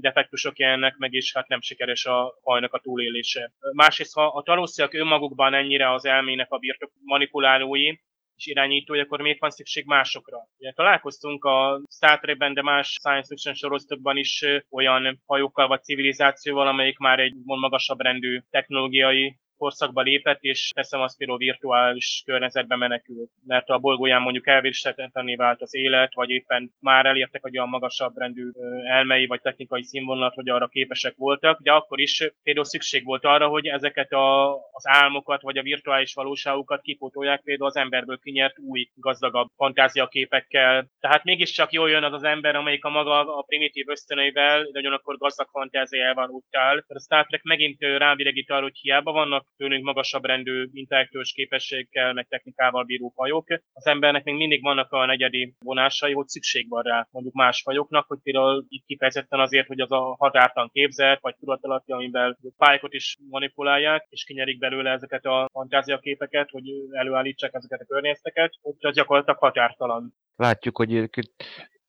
defektusok jelennek meg, és hát nem sikeres a fajnak a túlélése. Másrészt, ha a talósziak önmagukban ennyire az elmének a birtok manipulálói, és irányítói, akkor miért van szükség másokra? Ugye, találkoztunk a Star Trekben, de más science fiction sorozatokban is olyan hajókkal vagy civilizációval, amelyik már egy magasabb rendű technológiai korszakba lépett, és teszem azt például virtuális környezetbe menekült, mert a bolygóján mondjuk elviselhetetlené vált az élet, vagy éppen már elértek egy olyan magasabb rendű elmei vagy technikai színvonalat, hogy arra képesek voltak, de akkor is például szükség volt arra, hogy ezeket a, az álmokat vagy a virtuális valóságukat kipótolják például az emberből kinyert új, gazdagabb fantáziaképekkel. Tehát mégiscsak jól jön az az ember, amelyik a maga a primitív ösztöneivel, de ugyanakkor gazdag fantáziával úttál. A Star Trek megint rávilegít arra, hogy hiába vannak tőlünk magasabb rendű intellektuális képességgel, meg technikával bíró fajok. Az embernek még mindig vannak a negyedi vonásai, hogy szükség van rá mondjuk más fajoknak, hogy például itt kifejezetten azért, hogy az a határtan képzelt, vagy tudatalatti, amivel pályákat is manipulálják, és kinyerik belőle ezeket a fantáziaképeket, hogy előállítsák ezeket a környezeteket, ott az gyakorlatilag határtalan. Látjuk, hogy ők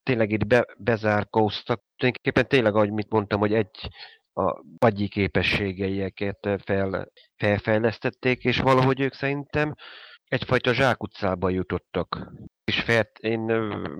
tényleg itt be, bezárkóztak. Tulajdonképpen tényleg, ahogy mit mondtam, hogy egy a agyi képességeiket fel, felfejlesztették, és valahogy ők szerintem egyfajta zsákutcába jutottak. És fel, én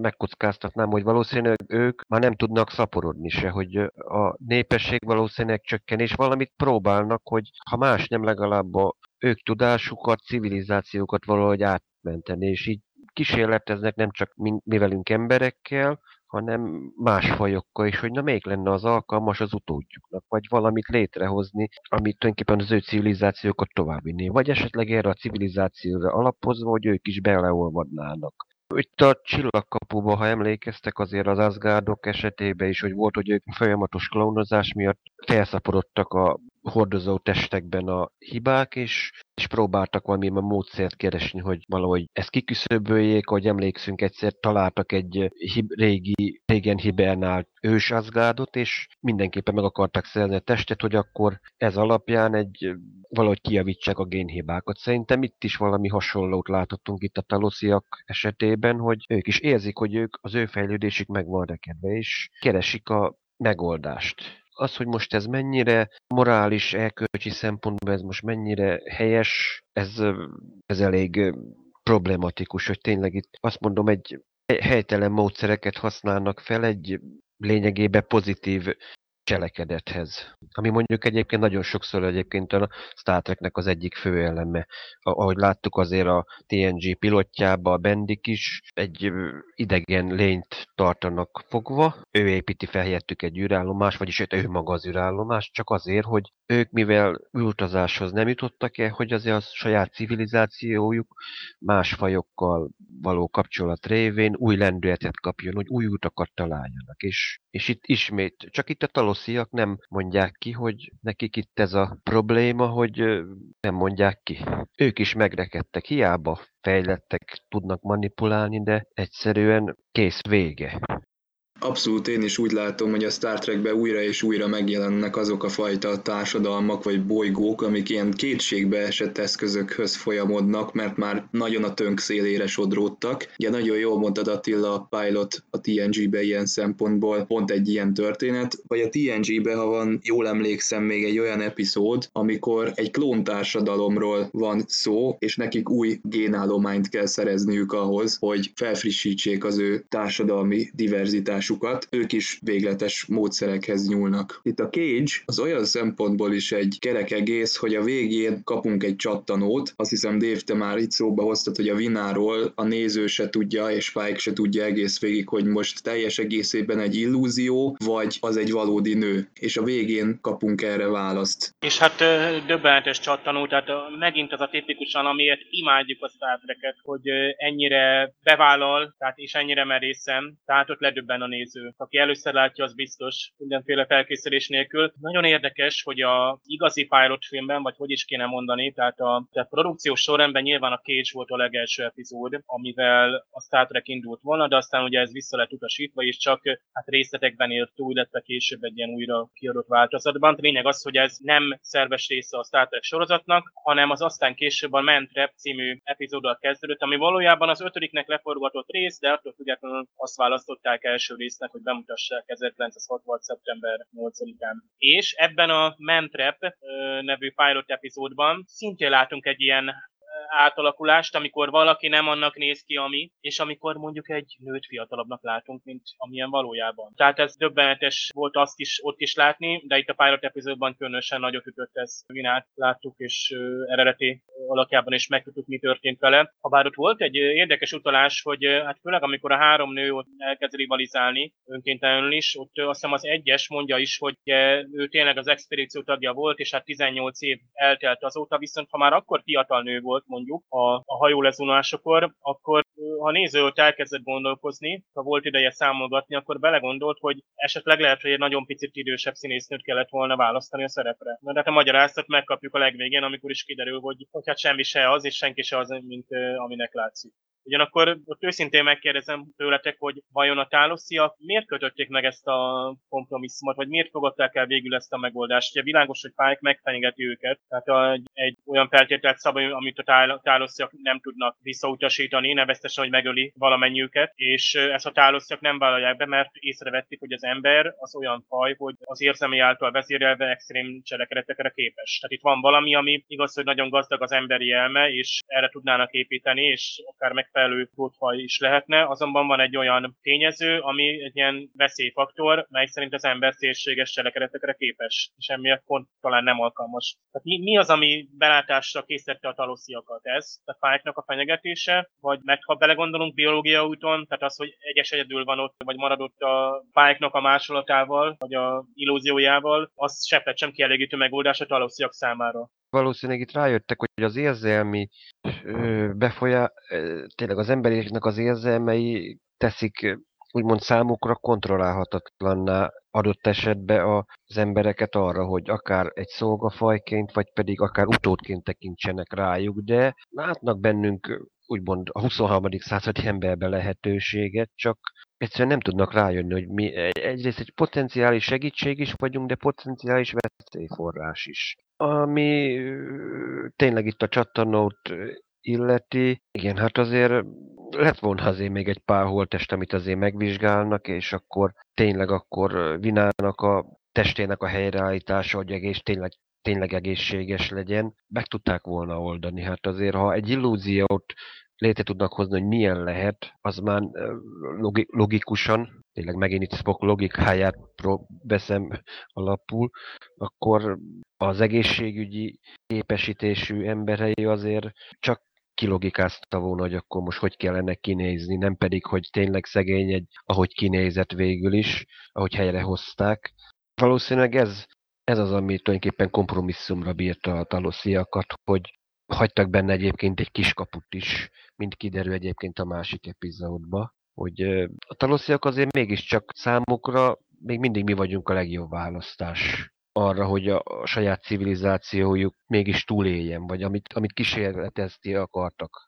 megkockáztatnám, hogy valószínűleg ők már nem tudnak szaporodni se, hogy a népesség valószínűleg csökken, és valamit próbálnak, hogy ha más nem legalább a ők tudásukat, civilizációkat valahogy átmenteni, és így kísérleteznek nem csak mi, mi velünk emberekkel, hanem más fajokkal is, hogy na még lenne az alkalmas az utódjuknak, vagy valamit létrehozni, amit tulajdonképpen az ő civilizációkat továbbvinné, vagy esetleg erre a civilizációra alapozva, hogy ők is beleolvadnának. Itt a csillagkapuba, ha emlékeztek, azért az Asgardok esetében is, hogy volt, hogy ők folyamatos klónozás miatt felszaporodtak a hordozó testekben a hibák, és, és próbáltak valami módszert keresni, hogy valahogy ezt kiküszöböljék, hogy emlékszünk, egyszer találtak egy hib, régi, régen hibernált ős Asgardot, és mindenképpen meg akartak szerzni a testet, hogy akkor ez alapján egy valahogy kiavítsák a génhibákat. Szerintem itt is valami hasonlót láthattunk itt a talosziak esetében, hogy ők is érzik, hogy ők az ő fejlődésük meg van rekedve, és keresik a megoldást az, hogy most ez mennyire morális, elkölcsi szempontból ez most mennyire helyes, ez, ez elég problematikus, hogy tényleg itt azt mondom, egy helytelen módszereket használnak fel egy lényegében pozitív cselekedethez. Ami mondjuk egyébként nagyon sokszor egyébként a Star Treknek az egyik fő eleme. Ahogy láttuk azért a TNG pilotjába a Bendik is egy idegen lényt tartanak fogva. Ő építi fel helyettük egy űrállomás, vagyis ő maga az űrállomás, csak azért, hogy ők mivel űrutazáshoz nem jutottak el, hogy azért a saját civilizációjuk más fajokkal való kapcsolat révén új lendületet kapjon, hogy új utakat találjanak. És, és itt ismét, csak itt a talosziak nem mondják ki, hogy nekik itt ez a probléma, hogy nem mondják ki. Ők is megrekedtek, hiába fejlettek, tudnak manipulálni, de egyszerűen kész vége. Abszolút én is úgy látom, hogy a Star Trekben újra és újra megjelennek azok a fajta társadalmak vagy bolygók, amik ilyen kétségbe esett eszközökhöz folyamodnak, mert már nagyon a tönk szélére sodródtak. Ugye nagyon jól mondtad Attila a pilot a TNG-be ilyen szempontból, pont egy ilyen történet, vagy a TNG-be, ha van, jól emlékszem, még egy olyan epizód, amikor egy klóntársadalomról van szó, és nekik új génállományt kell szerezniük ahhoz, hogy felfrissítsék az ő társadalmi diverzitás tudásukat, ők is végletes módszerekhez nyúlnak. Itt a Cage az olyan szempontból is egy kerek egész, hogy a végén kapunk egy csattanót, azt hiszem Dave, te már itt szóba hoztad, hogy a Vináról a néző se tudja, és Spike se tudja egész végig, hogy most teljes egészében egy illúzió, vagy az egy valódi nő. És a végén kapunk erre választ. És hát döbbenetes csattanó, tehát megint az a tipikusan, amiért imádjuk a Star hogy ennyire bevállal, tehát és ennyire merészen, tehát ott ledöbben a néző. Aki először látja, az biztos, mindenféle felkészülés nélkül. Nagyon érdekes, hogy a igazi pilot filmben, vagy hogy is kéne mondani, tehát a, tehát produkciós sorrendben nyilván a Cage volt a legelső epizód, amivel a Star Trek indult volna, de aztán ugye ez vissza lett utasítva, és csak hát részletekben ért túl, illetve később egy ilyen újra kiadott változatban. Lényeg az, hogy ez nem szerves része a Star Trek sorozatnak, hanem az aztán később a Mentrep című epizóddal kezdődött, ami valójában az ötödiknek leforgatott rész, de attól függetlenül azt választották első résznek, hogy bemutassák 1966. szeptember 8-án. És ebben a Mentrep nevű pilot epizódban szintén látunk egy ilyen átalakulást, amikor valaki nem annak néz ki, ami, és amikor mondjuk egy nőt fiatalabbnak látunk, mint amilyen valójában. Tehát ez döbbenetes volt azt is ott is látni, de itt a Pilot epizódban különösen nagyot ütött ez Vinát láttuk, és eredeti alakjában is megtudtuk, mi történt vele. Habár ott volt egy érdekes utalás, hogy hát főleg amikor a három nő ott elkezd rivalizálni önkéntelenül is, ott azt hiszem az egyes mondja is, hogy ő tényleg az expedíció tagja volt, és hát 18 év eltelt azóta, viszont ha már akkor fiatal nő volt, mondjuk a, a hajó lezunásokor, akkor ha néző ott elkezdett gondolkozni, ha volt ideje számolgatni, akkor belegondolt, hogy esetleg lehet, hogy egy nagyon picit idősebb színésznőt kellett volna választani a szerepre. Na, de hát a magyarázat megkapjuk a legvégén, amikor is kiderül, hogy, hogy hát semmi se az, és senki se az, mint aminek látszik. Ugyanakkor ott őszintén megkérdezem tőletek, hogy vajon a tálosziak miért kötötték meg ezt a kompromisszumot, vagy miért fogadták el végül ezt a megoldást? Ugye világos, hogy Pike megfenyegeti őket, tehát egy olyan feltételt szabály, amit a tálosziak nem tudnak visszautasítani, neveztesen, hogy megöli valamennyiüket, és ezt a tálosziak nem vállalják be, mert észrevették, hogy az ember az olyan faj, hogy az érzelmi által vezérelve extrém cselekedetekre képes. Tehát itt van valami, ami igaz, hogy nagyon gazdag az emberi elme, és erre tudnának építeni, és akár meg megfelelő prótfaj is lehetne, azonban van egy olyan tényező, ami egy ilyen veszélyfaktor, mely szerint az ember szélséges cselekedetekre képes, és emiatt pont talán nem alkalmas. Tehát mi, mi az, ami belátásra készítette a talosziakat? Ez a fájknak a fenyegetése, vagy meg ha belegondolunk biológia úton, tehát az, hogy egyes egyedül van ott, vagy maradott a fájknak a másolatával, vagy a illúziójával, az seppet sem kielégítő megoldás a talosziak számára valószínűleg itt rájöttek, hogy az érzelmi befolyá, tényleg az embereknek az érzelmei teszik úgymond számukra kontrollálhatatlanná adott esetben az embereket arra, hogy akár egy szolgafajként, vagy pedig akár utódként tekintsenek rájuk, de látnak bennünk úgymond a 23. századi emberben lehetőséget, csak egyszerűen nem tudnak rájönni, hogy mi egyrészt egy potenciális segítség is vagyunk, de potenciális veszélyforrás is. Ami tényleg itt a csattanót illeti, igen, hát azért lett volna azért még egy pár holtest, amit azért megvizsgálnak, és akkor tényleg akkor Vinának a testének a helyreállítása, hogy egész tényleg tényleg egészséges legyen, meg tudták volna oldani. Hát azért, ha egy illúziót létre tudnak hozni, hogy milyen lehet, az már logi- logikusan, tényleg megint itt Spock logikáját veszem alapul, akkor az egészségügyi képesítésű emberei azért csak kilogikázta volna, hogy akkor most hogy kellene kinézni, nem pedig, hogy tényleg szegény egy, ahogy kinézett végül is, ahogy helyre hozták. Valószínűleg ez, ez az, ami tulajdonképpen kompromisszumra bírta a talosziakat, hogy hagytak benne egyébként egy kis kaput is, mint kiderül egyébként a másik epizódba, hogy a talosziak azért mégiscsak számukra még mindig mi vagyunk a legjobb választás arra, hogy a, saját civilizációjuk mégis túléljen, vagy amit, amit kísérletezni akartak.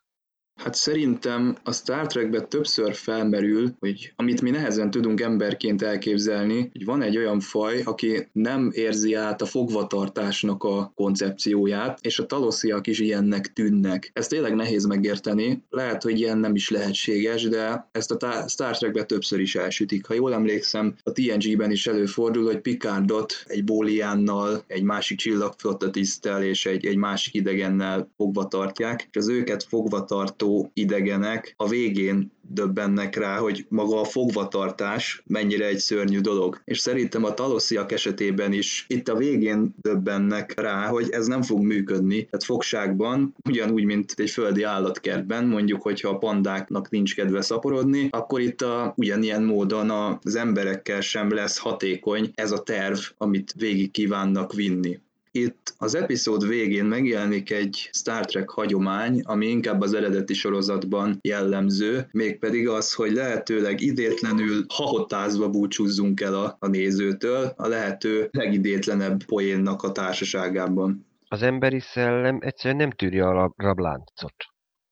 Hát szerintem a Star Trekben többször felmerül, hogy amit mi nehezen tudunk emberként elképzelni, hogy van egy olyan faj, aki nem érzi át a fogvatartásnak a koncepcióját, és a talosziak is ilyennek tűnnek. Ez tényleg nehéz megérteni, lehet, hogy ilyen nem is lehetséges, de ezt a Star Trekben többször is elsütik. Ha jól emlékszem, a TNG-ben is előfordul, hogy Picardot egy bóliánnal, egy másik csillagflotta tisztel és egy, egy másik idegennel fogva tartják, és az őket fogva tartó idegenek a végén döbbennek rá, hogy maga a fogvatartás mennyire egy szörnyű dolog. És szerintem a talosziak esetében is itt a végén döbbennek rá, hogy ez nem fog működni. Tehát fogságban, ugyanúgy, mint egy földi állatkertben, mondjuk, hogyha a pandáknak nincs kedve szaporodni, akkor itt a, ugyanilyen módon az emberekkel sem lesz hatékony ez a terv, amit végig kívánnak vinni. Itt az epizód végén megjelenik egy Star Trek hagyomány, ami inkább az eredeti sorozatban jellemző, mégpedig az, hogy lehetőleg idétlenül hahotázva búcsúzzunk el a, a nézőtől, a lehető legidétlenebb poénnak a társaságában. Az emberi szellem egyszerűen nem tűrje a rabláncot.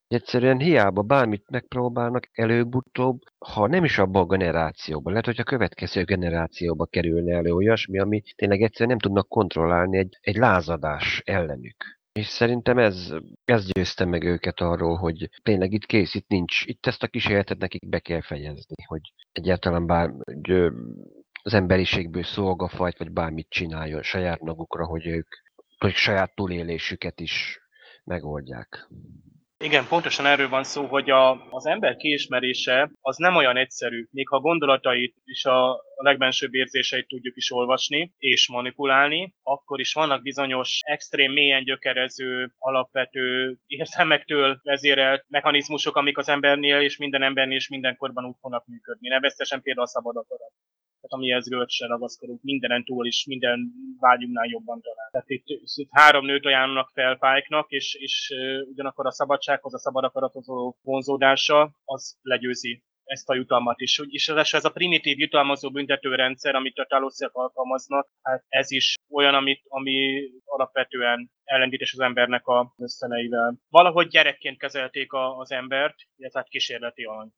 Egyszerűen hiába bármit megpróbálnak előbb-utóbb, ha nem is abban a generációban, lehet, hogy a következő generációba kerülne elő olyasmi, ami tényleg egyszerűen nem tudnak kontrollálni egy, egy lázadás ellenük. És szerintem ez, ez győzte meg őket arról, hogy tényleg itt kész, itt nincs, itt ezt a kísérletet nekik be kell fejezni, hogy egyáltalán bár hogy az emberiségből szolgafajt, vagy bármit csináljon saját magukra, hogy ők hogy saját túlélésüket is megoldják. Igen, pontosan erről van szó, hogy a, az ember kiismerése az nem olyan egyszerű. Még ha gondolatait és a, legbensőbb érzéseit tudjuk is olvasni és manipulálni, akkor is vannak bizonyos extrém, mélyen gyökerező, alapvető érzelmektől vezérelt mechanizmusok, amik az embernél és minden embernél és mindenkorban úgy fognak működni. Neveztesen például a szabad akarat tehát amihez rölcsre ragaszkodunk, mindenen túl is, minden vágyunknál jobban talán. Tehát itt, itt három nőt ajánlanak fel Pike-nak, és, és ugyanakkor a szabadsághoz, a szabad akarathoz vonzódása, az legyőzi ezt a jutalmat is. És ez a primitív jutalmazó büntetőrendszer, amit a talosziak alkalmaznak, hát ez is olyan, amit, ami alapvetően ellendítés az embernek a összeneivel. Valahogy gyerekként kezelték a, az embert, illetve hát kísérleti alany.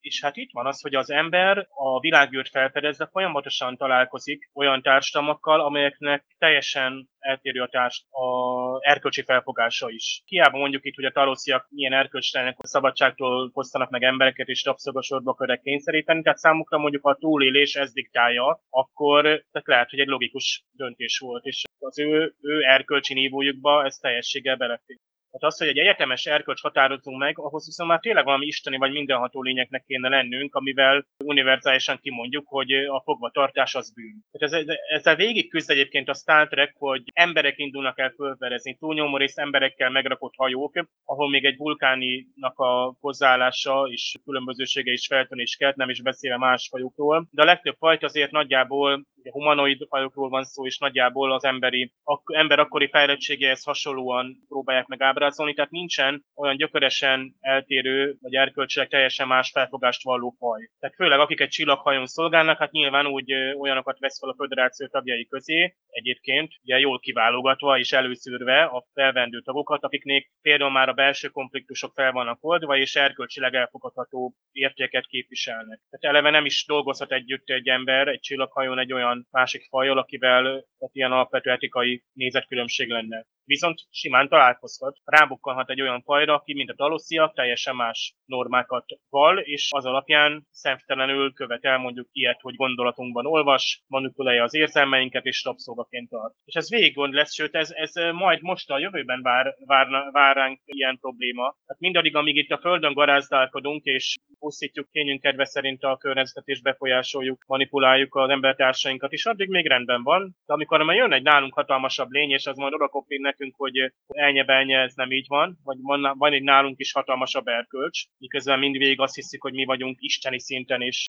És hát itt van az, hogy az ember a világűrt felfedezve folyamatosan találkozik olyan társadalmakkal, amelyeknek teljesen eltérő a, társ, a erkölcsi felfogása is. Hiába mondjuk itt, hogy a talosziak milyen erkölcstelenek, hogy szabadságtól hoztanak meg embereket és rabszolgasorba akarják kényszeríteni, tehát számukra mondjuk a túlélés ez diktálja, akkor tehát lehet, hogy egy logikus döntés volt, és az ő, ő erkölcsi nívójukba ez teljességgel belefér. Tehát az, hogy egy egyetemes erkölcs határozunk meg, ahhoz viszont már tényleg valami isteni vagy mindenható lényeknek kéne lennünk, amivel univerzálisan kimondjuk, hogy a fogvatartás az bűn. Tehát ez, ezzel végig küzd egyébként a Star Trek, hogy emberek indulnak el fölverezni, túlnyomó rész emberekkel megrakott hajók, ahol még egy vulkáninak a hozzáállása és különbözősége is feltűnés kelt, nem is beszélve más fajokról. De a legtöbb fajt azért nagyjából humanoid fajokról van szó, és nagyjából az emberi, ak- ember akkori fejlettségéhez hasonlóan próbálják meg ábrázolni, tehát nincsen olyan gyökeresen eltérő, vagy erkölcsileg teljesen más felfogást valló faj. Tehát főleg akik egy csillaghajón szolgálnak, hát nyilván úgy olyanokat vesz fel a föderáció tagjai közé, egyébként ugye jól kiválogatva és előszűrve a felvendő tagokat, akiknek például már a belső konfliktusok fel vannak oldva, és erkölcsileg elfogadható értéket képviselnek. Tehát eleve nem is dolgozhat együtt egy ember egy csillaghajón egy olyan másik fajjal, akivel tehát ilyen alapvető etikai nézetkülönbség lenne viszont simán találkozhat. Rábukkanhat egy olyan fajra, aki, mint a talosszia, teljesen más normákat val, és az alapján szemtelenül követel mondjuk ilyet, hogy gondolatunkban olvas, manipulálja az érzelmeinket, és rabszolgaként tart. És ez végig gond lesz, sőt, ez, ez majd most a jövőben vár, vár, vár ránk ilyen probléma. Tehát mindaddig, amíg itt a Földön garázdálkodunk, és pusztítjuk kényünk kedve szerint a környezetet, és befolyásoljuk, manipuláljuk az embertársainkat, és addig még rendben van. De amikor már jön egy nálunk hatalmasabb lény, és az majd oda nekünk, hogy elnyebelnye ez nem így van, vagy van, van egy nálunk is hatalmasabb erkölcs, miközben mindvégig azt hiszik, hogy mi vagyunk isteni szinten és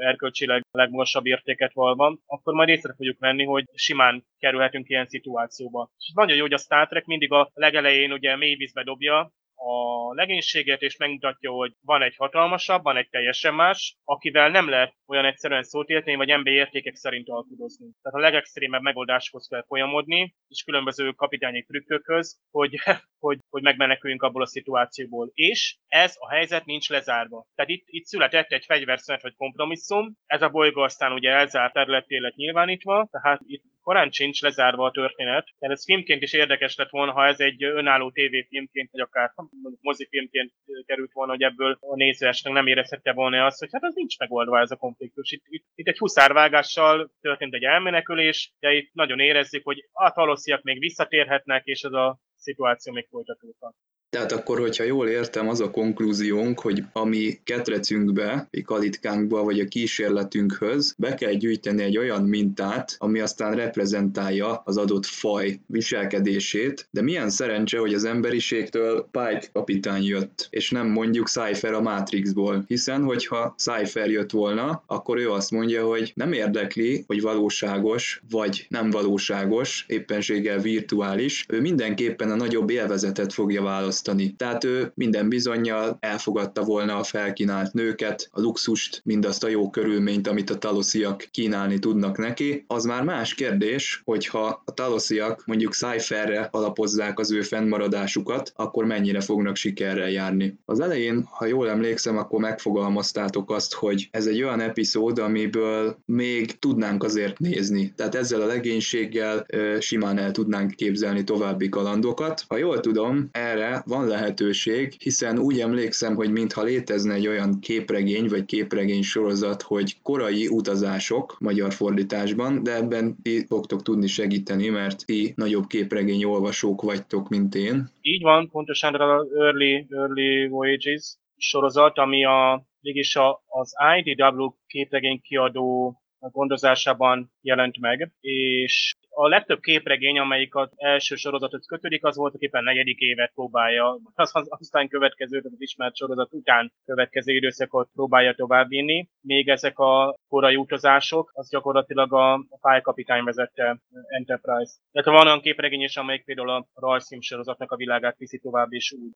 erkölcsileg legmagasabb értéket valva, akkor majd észre fogjuk venni, hogy simán kerülhetünk ilyen szituációba. És nagyon jó, hogy a Star Trek mindig a legelején ugye mély vízbe dobja, a legénységet, és megmutatja, hogy van egy hatalmasabb, van egy teljesen más, akivel nem lehet olyan egyszerűen szót érteni, vagy emberi értékek szerint alkudozni. Tehát a legextrémebb megoldáshoz kell folyamodni, és különböző kapitányi trükkökhöz, hogy, *laughs* hogy, hogy megmeneküljünk abból a szituációból. És ez a helyzet nincs lezárva. Tehát itt, itt született egy fegyverszünet vagy kompromisszum, ez a bolygó aztán ugye elzárt területé lett nyilvánítva, tehát itt korán sincs lezárva a történet. Tehát ez filmként is érdekes lett volna, ha ez egy önálló tévéfilmként, vagy akár mozifilmként került volna, hogy ebből a nézőesnek nem érezhette volna azt, hogy hát az nincs megoldva ez a konfliktus. Itt, itt, itt egy huszárvágással történt egy elmenekülés, de itt nagyon érezzük, hogy a talosziak még visszatérhetnek, és ez a szituáció még folytatódhat. Tehát akkor, hogyha jól értem, az a konklúziónk, hogy a mi ketrecünkbe, a kalitkánkba, vagy a kísérletünkhöz be kell gyűjteni egy olyan mintát, ami aztán reprezentálja az adott faj viselkedését, de milyen szerencse, hogy az emberiségtől Pike kapitány jött, és nem mondjuk Cypher a Matrixból, hiszen hogyha Cypher jött volna, akkor ő azt mondja, hogy nem érdekli, hogy valóságos vagy nem valóságos, éppenséggel virtuális, ő mindenképpen a nagyobb élvezetet fogja választani választani. Tehát ő minden bizonyal elfogadta volna a felkínált nőket, a luxust, mindazt a jó körülményt, amit a talosziak kínálni tudnak neki. Az már más kérdés, hogyha a talosziak mondjuk Cypherre alapozzák az ő fennmaradásukat, akkor mennyire fognak sikerrel járni. Az elején, ha jól emlékszem, akkor megfogalmaztátok azt, hogy ez egy olyan epizód, amiből még tudnánk azért nézni. Tehát ezzel a legénységgel simán el tudnánk képzelni további kalandokat. Ha jól tudom, erre van lehetőség, hiszen úgy emlékszem, hogy mintha létezne egy olyan képregény vagy képregény sorozat, hogy korai utazások magyar fordításban, de ebben ti fogtok tudni segíteni, mert ti nagyobb képregény olvasók vagytok, mint én. Így van, pontosan az Early, Early Voyages sorozat, ami a, mégis a, az IDW képregény kiadó gondozásában jelent meg, és a legtöbb képregény, amelyik az első sorozatot kötődik, az volt éppen negyedik évet próbálja, az, az, aztán következő, az ismert sorozat után következő időszakot próbálja továbbvinni. Még ezek a korai utazások, az gyakorlatilag a pályakapitány vezette Enterprise. Tehát van olyan képregény is, amelyik például a rajzfilm sorozatnak a világát viszi tovább, és úgy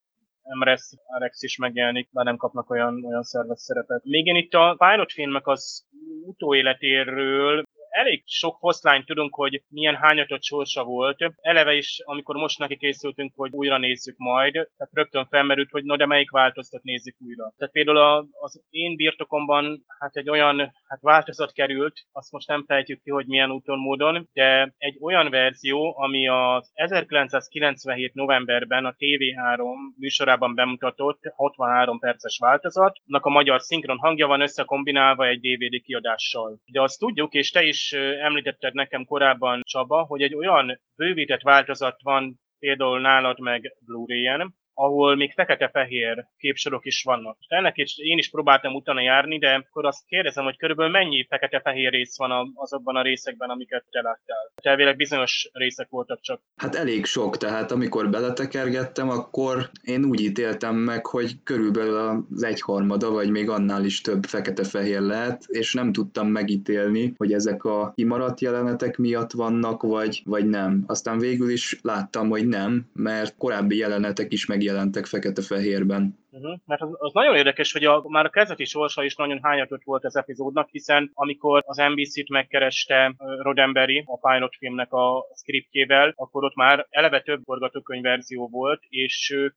Emresz, Alex is megjelenik, már nem kapnak olyan, olyan szerves szerepet. Még én itt a pilot filmek az utóéletéről elég sok hoszlány tudunk, hogy milyen hányatott sorsa volt. Eleve is, amikor most neki készültünk, hogy újra nézzük majd, tehát rögtön felmerült, hogy no de melyik változtat nézzük újra. Tehát például az én birtokomban hát egy olyan hát változat került, azt most nem fejtjük ki, hogy milyen úton módon, de egy olyan verzió, ami az 1997 novemberben a TV3 műsorában bemutatott 63 perces változat, annak a magyar szinkron hangja van összekombinálva egy DVD kiadással. De azt tudjuk, és te is említetted nekem korábban, Csaba, hogy egy olyan bővített változat van például nálad meg Blu-ray-en, ahol még fekete-fehér képsorok is vannak. Ennek is én is próbáltam utána járni, de akkor azt kérdezem, hogy körülbelül mennyi fekete-fehér rész van azokban a részekben, amiket te láttál. Elvileg bizonyos részek voltak csak. Hát elég sok, tehát amikor beletekergettem, akkor én úgy ítéltem meg, hogy körülbelül az egyharmada, vagy még annál is több fekete-fehér lehet, és nem tudtam megítélni, hogy ezek a kimaradt jelenetek miatt vannak, vagy, vagy nem. Aztán végül is láttam, hogy nem, mert korábbi jelenetek is meg megjelentek fekete-fehérben. Uh-huh. Mert az, az nagyon érdekes, hogy a, már a kezdeti sorsa is nagyon hányatott volt az epizódnak, hiszen amikor az NBC-t megkereste Roddenberry a pilot filmnek a scriptjével, akkor ott már eleve több forgatókönyvverzió volt, és ők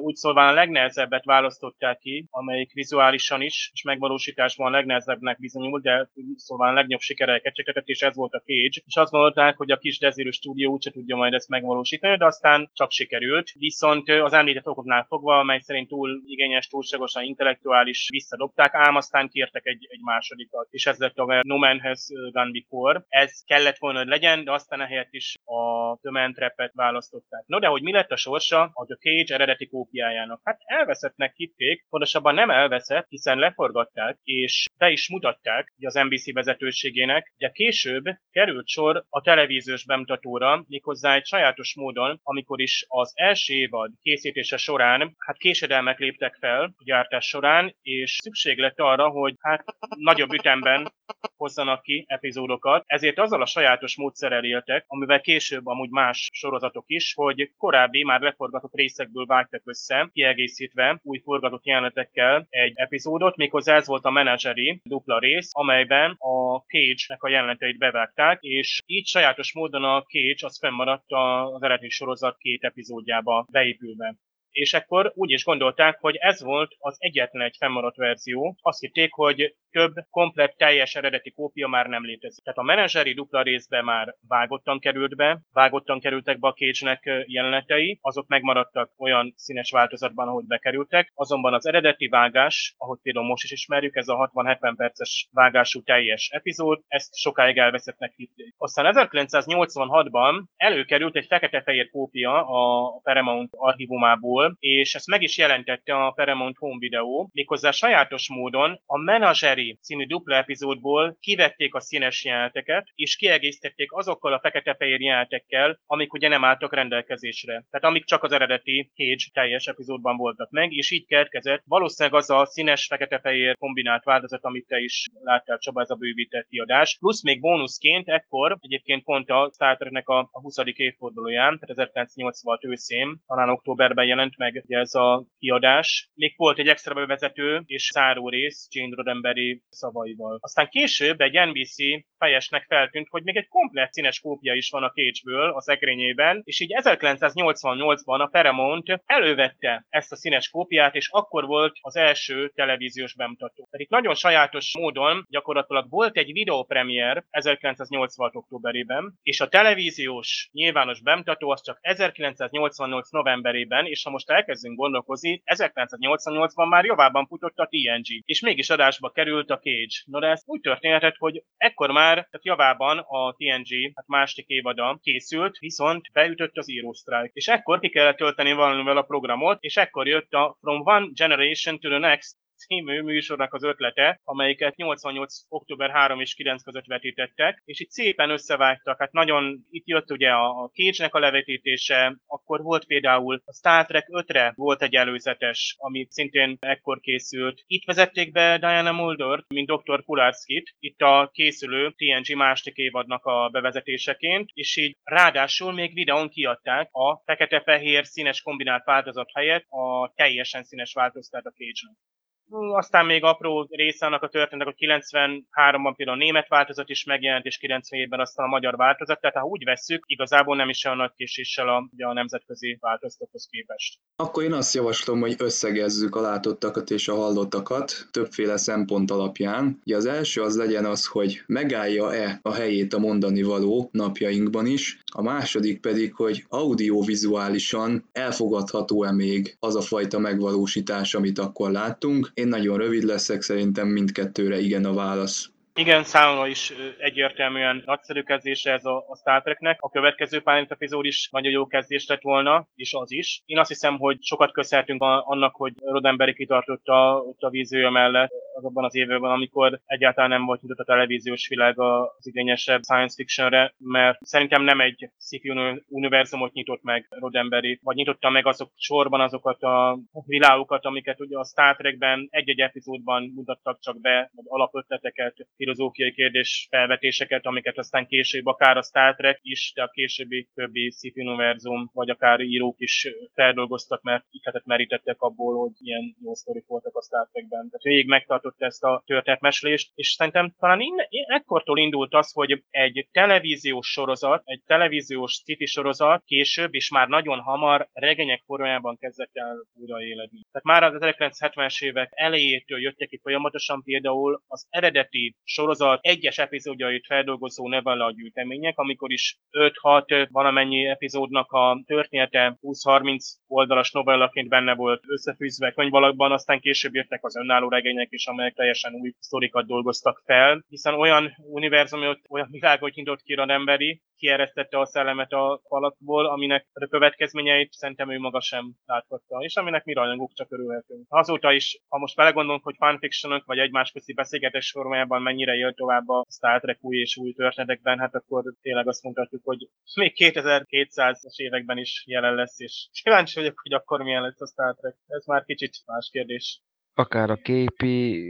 úgy szólván a legnehezebbet választották ki, amelyik vizuálisan is, és megvalósításban a legnehezebbnek bizonyult, de szólván a legnagyobb sikereket cseketett, és ez volt a Cage. És azt gondolták, hogy a kis dezírő stúdió úgyse tudja majd ezt megvalósítani, de aztán csak sikerült. Viszont az említett okoknál fogva, mely szerint túl igényes, túlságosan intellektuális visszadobták, ám aztán kértek egy, egy másodikat, és ez lett a No Man Has Gone Before. Ez kellett volna, hogy legyen, de aztán ehelyett is a The Man választották. No, de hogy mi lett a sorsa a The Cage eredeti kópiájának? Hát elveszettnek hitték, pontosabban nem elveszett, hiszen leforgatták, és be is mutatták az NBC vezetőségének, de később került sor a televíziós bemutatóra, méghozzá egy sajátos módon, amikor is az első évad készítése során, hát késedelmek léptek fel a gyártás során, és szükség lett arra, hogy hát nagyobb ütemben hozzanak ki epizódokat, ezért azzal a sajátos módszerrel éltek, amivel később amúgy más sorozatok is, hogy korábbi már leforgatott részekből vágtak össze, kiegészítve új forgatott jelenetekkel egy epizódot, méghozzá ez volt a menedzseri dupla rész, amelyben a Cage-nek a jeleneteit bevágták, és így sajátos módon a Cage az fennmaradt az eredeti sorozat két epizódjába beépülve és akkor úgy is gondolták, hogy ez volt az egyetlen egy fennmaradt verzió. Azt hitték, hogy több komplett teljes eredeti kópia már nem létezik. Tehát a menedzseri dupla részbe már vágottan került be, vágottan kerültek be a cage jelenetei, azok megmaradtak olyan színes változatban, ahogy bekerültek, azonban az eredeti vágás, ahogy például most is ismerjük, ez a 60-70 perces vágású teljes epizód, ezt sokáig elveszettnek hitték. Aztán 1986-ban előkerült egy fekete-fehér kópia a Paramount archívumából, és ezt meg is jelentette a Paramount Home Video, méghozzá sajátos módon a menedzseri Harry című dupla epizódból kivették a színes jeleneteket, és kiegészítették azokkal a fekete-fehér jelenetekkel, amik ugye nem álltak rendelkezésre. Tehát amik csak az eredeti Cage teljes epizódban voltak meg, és így keletkezett valószínűleg az a színes fekete-fehér kombinált változat, amit te is láttál, Csaba, ez a bővített kiadás. Plusz még bónuszként ekkor, egyébként pont a Star Treknek a, a 20. évfordulóján, tehát 1986 őszén, talán októberben jelent meg ugye ez a kiadás. Még volt egy extra bevezető és záró rész Jane Roddenberry szavaival. Aztán később egy NBC fejesnek feltűnt, hogy még egy komplett színes kópia is van a Cage-ből a szekrényében, és így 1988-ban a Paramount elővette ezt a színes kópiát, és akkor volt az első televíziós bemutató. Tehát itt nagyon sajátos módon gyakorlatilag volt egy videópremier 1986. októberében, és a televíziós nyilvános bemutató az csak 1988 novemberében, és ha most elkezdünk gondolkozni, 1988-ban már javában futott a TNG, és mégis adásba került a Cage. No de ez úgy történhetett, hogy ekkor már, tehát javában a TNG, hát második évada készült, viszont beütött az Zero Strike. És ekkor ki kellett tölteni valamivel a programot, és ekkor jött a From One Generation to the Next című műsornak az ötlete, amelyiket 88. október 3 és 9 között vetítettek, és itt szépen összevágtak, hát nagyon, itt jött ugye a, a Cage-nek a levetítése, akkor volt például a Star Trek 5-re volt egy előzetes, ami szintén ekkor készült. Itt vezették be Diana Mulder, mint Dr. Kularskit, itt a készülő TNG második évadnak a bevezetéseként, és így ráadásul még videón kiadták a fekete-fehér színes kombinált változat helyett a teljesen színes változatát a Cage-nek. Aztán még apró része annak a történetnek, hogy 93-ban például a német változat is megjelent, és 97-ben aztán a magyar változat, tehát ha úgy vesszük, igazából nem is olyan nagy késéssel a, a nemzetközi változatokhoz képest. Akkor én azt javaslom, hogy összegezzük a látottakat és a hallottakat többféle szempont alapján. Ugye az első az legyen az, hogy megállja-e a helyét a mondani való napjainkban is, a második pedig, hogy audiovizuálisan elfogadható-e még az a fajta megvalósítás, amit akkor láttunk. Én nagyon rövid leszek, szerintem mindkettőre igen a válasz. Igen, számomra is egyértelműen nagyszerű kezdése ez a, a Star Treknek. A következő pár epizód is nagyon jó kezdés lett volna, és az is. Én azt hiszem, hogy sokat köszönhetünk annak, hogy Roddenberry kitartotta ott a vízője mellett azokban az években, amikor egyáltalán nem volt nyitott a televíziós világ az igényesebb science fictionre, mert szerintem nem egy sci univerzumot nyitott meg Roddenberry, vagy nyitotta meg azok sorban azokat a világokat, amiket ugye a Star Trekben egy-egy epizódban mutattak csak be, vagy alapötleteket, filozófiai kérdés felvetéseket, amiket aztán később akár a Star Trek is, de a későbbi többi sci univerzum, vagy akár írók is feldolgoztak, mert ikletet merítettek abból, hogy ilyen jó sztorik voltak a Star Trekben. Tehát végig megtartott ezt a történetmeslést, és szerintem talán innen, ekkortól indult az, hogy egy televíziós sorozat, egy televíziós sci sorozat később, és már nagyon hamar regények formájában kezdett el újraéledni. Tehát már az 1970-es évek elejétől jöttek ki folyamatosan például az eredeti sorozat egyes epizódjait feldolgozó novella gyűjtemények, amikor is 5-6 valamennyi epizódnak a története 20-30 oldalas novellaként benne volt összefűzve könyvalakban, aztán később jöttek az önálló regények is, amelyek teljesen új sztorikat dolgoztak fel, hiszen olyan univerzumot, olyan világot nyitott ki a emberi, kieresztette a szellemet a falakból, aminek a következményeit szerintem ő maga sem láthatta, és aminek mi rajongók csak örülhetünk. Azóta is, ha most belegondolunk, hogy fanfictionok vagy egymás közti beszélgetés formájában mennyire él tovább a Star Trek új és új történetekben, hát akkor tényleg azt mondhatjuk, hogy még 2200-as években is jelen lesz, és kíváncsi vagyok, hogy akkor milyen lesz a Star Trek. Ez már kicsit más kérdés. Akár a képi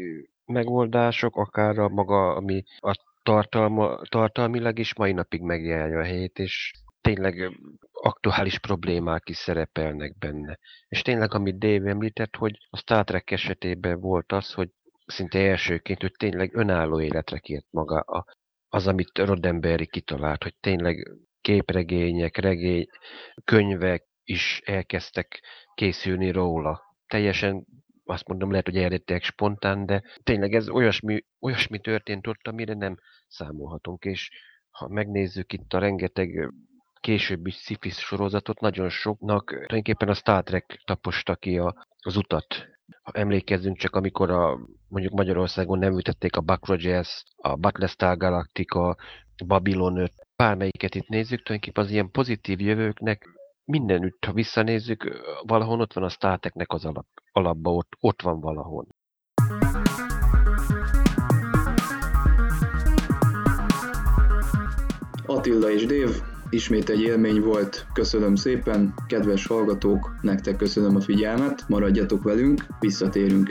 megoldások, akár a maga, ami a tartalma, tartalmilag is mai napig megjárja a helyét, és tényleg aktuális problémák is szerepelnek benne. És tényleg, amit Dave említett, hogy a Star Trek esetében volt az, hogy szinte elsőként, hogy tényleg önálló életre kért maga a, az, amit Roddenberry kitalált, hogy tényleg képregények, regény, könyvek is elkezdtek készülni róla. Teljesen azt mondom, lehet, hogy eredetileg spontán, de tényleg ez olyasmi, olyasmi történt ott, amire nem számolhatunk, és ha megnézzük itt a rengeteg későbbi sci sorozatot, nagyon soknak tulajdonképpen a Star Trek taposta ki a, az utat. Emlékezzünk csak, amikor a, mondjuk Magyarországon nem ütették a Buck Rogers, a Battlestar Galactica, Babylon 5, bármelyiket itt nézzük, tulajdonképpen az ilyen pozitív jövőknek mindenütt, ha visszanézzük, valahol ott van a Star Treknek az alap, alapba, ott, ott van valahol. Attila és Dév, ismét egy élmény volt, köszönöm szépen, kedves hallgatók, nektek köszönöm a figyelmet, maradjatok velünk, visszatérünk.